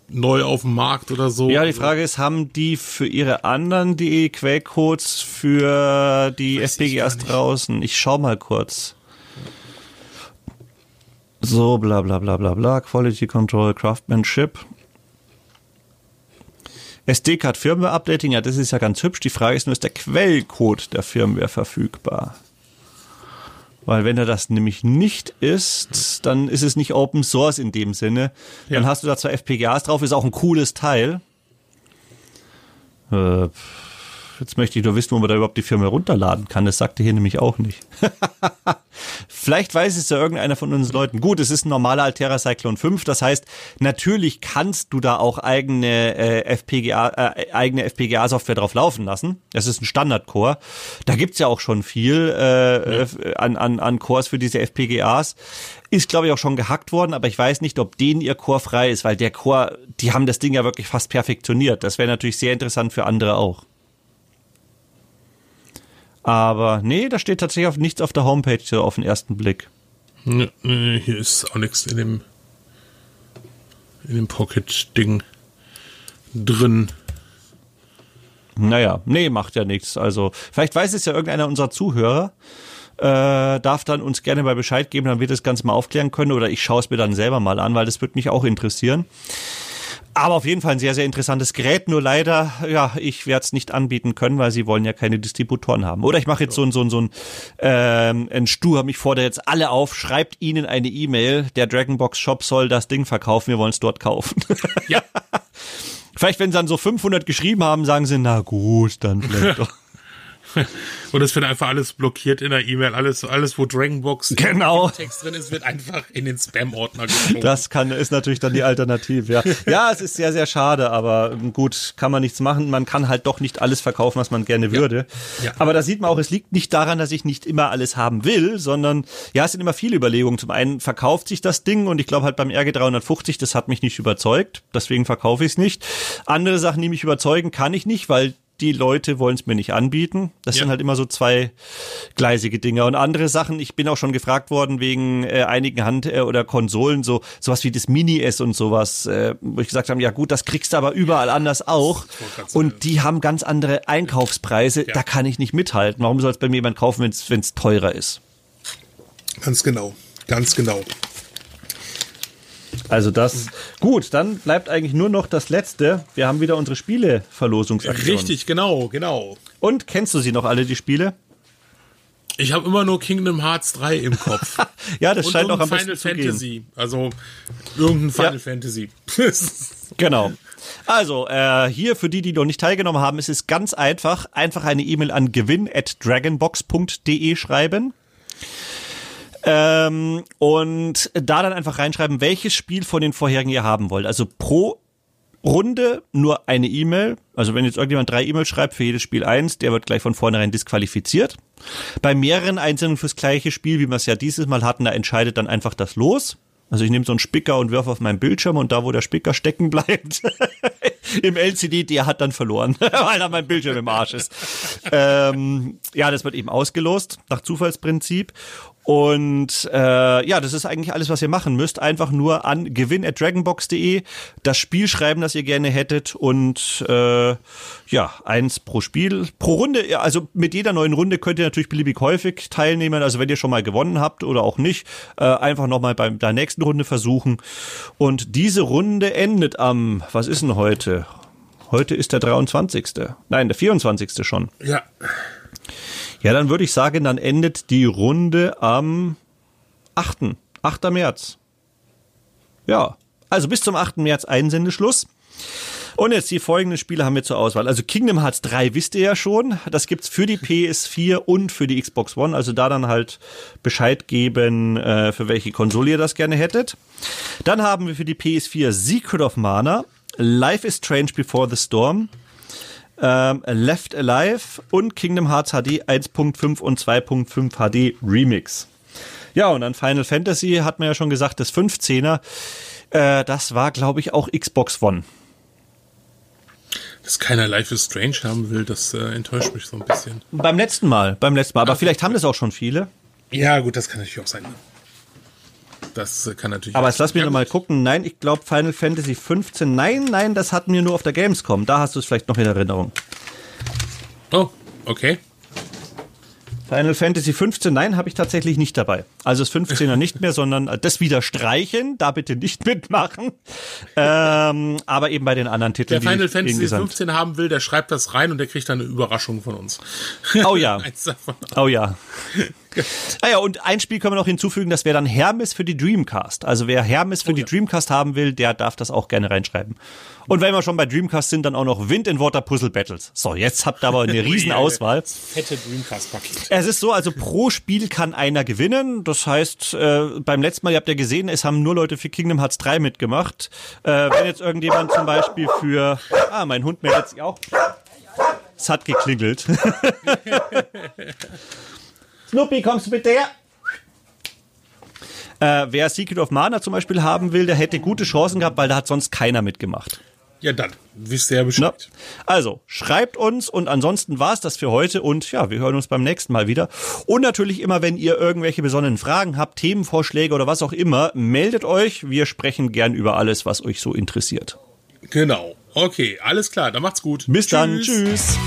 neu auf dem Markt oder so. Ja, die Frage ist, haben die für ihre anderen die Quellcodes für die FPGAs draußen? Ich schau mal kurz. So, bla bla bla bla bla, Quality Control, Craftsmanship. SD-Card Firmware Updating, ja, das ist ja ganz hübsch. Die Frage ist nur, ist der Quellcode der Firmware verfügbar? Weil wenn er das nämlich nicht ist, dann ist es nicht Open Source in dem Sinne. Ja. Dann hast du da zwar FPGAs drauf, ist auch ein cooles Teil. Äh, Jetzt möchte ich nur wissen, wo man da überhaupt die Firma runterladen kann. Das sagte hier nämlich auch nicht. Vielleicht weiß es ja irgendeiner von uns Leuten. Gut, es ist ein normaler Altera Cyclone 5. Das heißt, natürlich kannst du da auch eigene äh, FPGA, äh, eigene FPGA-Software drauf laufen lassen. Das ist ein Standard-Core. Da gibt's ja auch schon viel äh, ja. an, an, an Cores für diese FPGAs. Ist, glaube ich, auch schon gehackt worden, aber ich weiß nicht, ob denen ihr Core frei ist, weil der Core, die haben das Ding ja wirklich fast perfektioniert. Das wäre natürlich sehr interessant für andere auch. Aber nee, da steht tatsächlich auf nichts auf der Homepage so auf den ersten Blick. Nee, nee, hier ist auch nichts in dem in dem Pocket-Ding drin. Naja, nee, macht ja nichts. Also, vielleicht weiß es ja irgendeiner unserer Zuhörer. Äh, darf dann uns gerne mal Bescheid geben, dann wird das Ganze mal aufklären können oder ich schaue es mir dann selber mal an, weil das würde mich auch interessieren. Aber auf jeden Fall ein sehr, sehr interessantes Gerät. Nur leider, ja, ich werde es nicht anbieten können, weil sie wollen ja keine Distributoren haben. Oder ich mache jetzt so ein, so ein, so ein, ähm, ein Stur, mich fordere jetzt alle auf, schreibt ihnen eine E-Mail, der Dragonbox Shop soll das Ding verkaufen, wir wollen es dort kaufen. Ja. vielleicht, wenn sie dann so 500 geschrieben haben, sagen sie, na gut, dann vielleicht doch. Und es wird einfach alles blockiert in der E-Mail. Alles, alles, wo Dragonbox genau. Text drin ist, wird einfach in den Spam-Ordner geschoben. Das kann, ist natürlich dann die Alternative, ja. Ja, es ist sehr, sehr schade, aber gut, kann man nichts machen. Man kann halt doch nicht alles verkaufen, was man gerne würde. Ja. Aber da sieht man auch, es liegt nicht daran, dass ich nicht immer alles haben will, sondern ja, es sind immer viele Überlegungen. Zum einen verkauft sich das Ding und ich glaube halt beim RG350, das hat mich nicht überzeugt. Deswegen verkaufe ich es nicht. Andere Sachen, die mich überzeugen, kann ich nicht, weil die Leute wollen es mir nicht anbieten. Das ja. sind halt immer so zwei gleisige Dinge. Und andere Sachen, ich bin auch schon gefragt worden wegen äh, einigen Hand- äh, oder Konsolen, so sowas wie das Mini-S und sowas, äh, wo ich gesagt habe, ja gut, das kriegst du aber überall anders auch. Und die haben ganz andere Einkaufspreise, ja. da kann ich nicht mithalten. Warum soll es bei mir jemand kaufen, wenn es teurer ist? Ganz genau, ganz genau. Also das, gut, dann bleibt eigentlich nur noch das Letzte. Wir haben wieder unsere Spiele-Verlosungsaktion. Richtig, genau, genau. Und kennst du sie noch alle, die Spiele? Ich habe immer nur Kingdom Hearts 3 im Kopf. ja, das Und scheint auch am Final besten Fantasy. Also irgendein Final ja. Fantasy. genau. Also, äh, hier für die, die noch nicht teilgenommen haben, ist es ganz einfach. Einfach eine E-Mail an gewinn at dragonbox.de schreiben. Ähm, und da dann einfach reinschreiben, welches Spiel von den vorherigen ihr haben wollt. Also pro Runde nur eine E-Mail. Also wenn jetzt irgendjemand drei E-Mails schreibt für jedes Spiel eins, der wird gleich von vornherein disqualifiziert. Bei mehreren Einsendungen fürs gleiche Spiel, wie wir es ja dieses Mal hatten, da entscheidet dann einfach das Los. Also ich nehme so einen Spicker und wirf auf meinen Bildschirm und da, wo der Spicker stecken bleibt, im LCD, der hat dann verloren, weil da mein Bildschirm im Arsch ist. ähm, ja, das wird eben ausgelost nach Zufallsprinzip. Und äh, ja, das ist eigentlich alles, was ihr machen müsst. Einfach nur an gewinn at dragonbox.de das Spiel schreiben, das ihr gerne hättet und äh, ja, eins pro Spiel, pro Runde. Also mit jeder neuen Runde könnt ihr natürlich beliebig häufig teilnehmen. Also wenn ihr schon mal gewonnen habt oder auch nicht, äh, einfach nochmal bei der nächsten Runde versuchen. Und diese Runde endet am, was ist denn heute? Heute ist der 23. Nein, der 24. schon. Ja. Ja, dann würde ich sagen, dann endet die Runde am 8. 8. März. ja, also bis zum 8. März Einsendeschluss. Und jetzt die folgenden Spiele haben wir zur Auswahl. Also Kingdom Hearts 3 wisst ihr ja schon. Das gibt's für die PS4 und für die Xbox One. Also da dann halt Bescheid geben, äh, für welche Konsole ihr das gerne hättet. Dann haben wir für die PS4 Secret of Mana, Life is Strange Before the Storm, ähm, Left Alive und Kingdom Hearts HD 1.5 und 2.5 HD Remix. Ja, und dann Final Fantasy hat man ja schon gesagt, das 15er. Äh, das war, glaube ich, auch Xbox One. Dass keiner Life is Strange haben will, das äh, enttäuscht mich so ein bisschen. Beim letzten Mal, beim letzten Mal. Aber vielleicht haben das auch schon viele. Ja, gut, das kann natürlich auch sein. Das äh, kann natürlich. Aber jetzt lass mich ja, noch mal gut. gucken. Nein, ich glaube Final Fantasy 15. Nein, nein, das hatten wir nur auf der Gamescom. Da hast du es vielleicht noch in Erinnerung. Oh, okay. Final Fantasy 15, nein, habe ich tatsächlich nicht dabei. Also das 15er nicht mehr, sondern das wieder streichen, da bitte nicht mitmachen. Ähm, aber eben bei den anderen Titeln. Wer Final Fantasy Ihnen gesandt- 15 haben will, der schreibt das rein und der kriegt dann eine Überraschung von uns. Oh ja. Oh ja. ah ja, und ein Spiel können wir noch hinzufügen, das wäre dann Hermes für die Dreamcast. Also wer Hermes für die Dreamcast haben will, der darf das auch gerne reinschreiben. Und wenn wir schon bei Dreamcast sind, dann auch noch Wind in Water Puzzle Battles. So, jetzt habt ihr aber eine riesen Auswahl. Fette Dreamcast-Paket. Es ist so, also pro Spiel kann einer gewinnen. Das heißt, äh, beim letzten Mal, ihr habt ja gesehen, es haben nur Leute für Kingdom Hearts 3 mitgemacht. Äh, wenn jetzt irgendjemand zum Beispiel für, ah, mein Hund meldet sich auch. Es hat geklingelt. Snoopy, kommst du bitte her? Äh, wer Secret of Mana zum Beispiel haben will, der hätte gute Chancen gehabt, weil da hat sonst keiner mitgemacht. Ja, dann. Wisst ihr ja? Bescheid. Also, schreibt uns und ansonsten war's das für heute und ja, wir hören uns beim nächsten Mal wieder. Und natürlich immer, wenn ihr irgendwelche besonderen Fragen habt, Themenvorschläge oder was auch immer, meldet euch. Wir sprechen gern über alles, was euch so interessiert. Genau. Okay, alles klar. Dann macht's gut. Bis dann. Tschüss.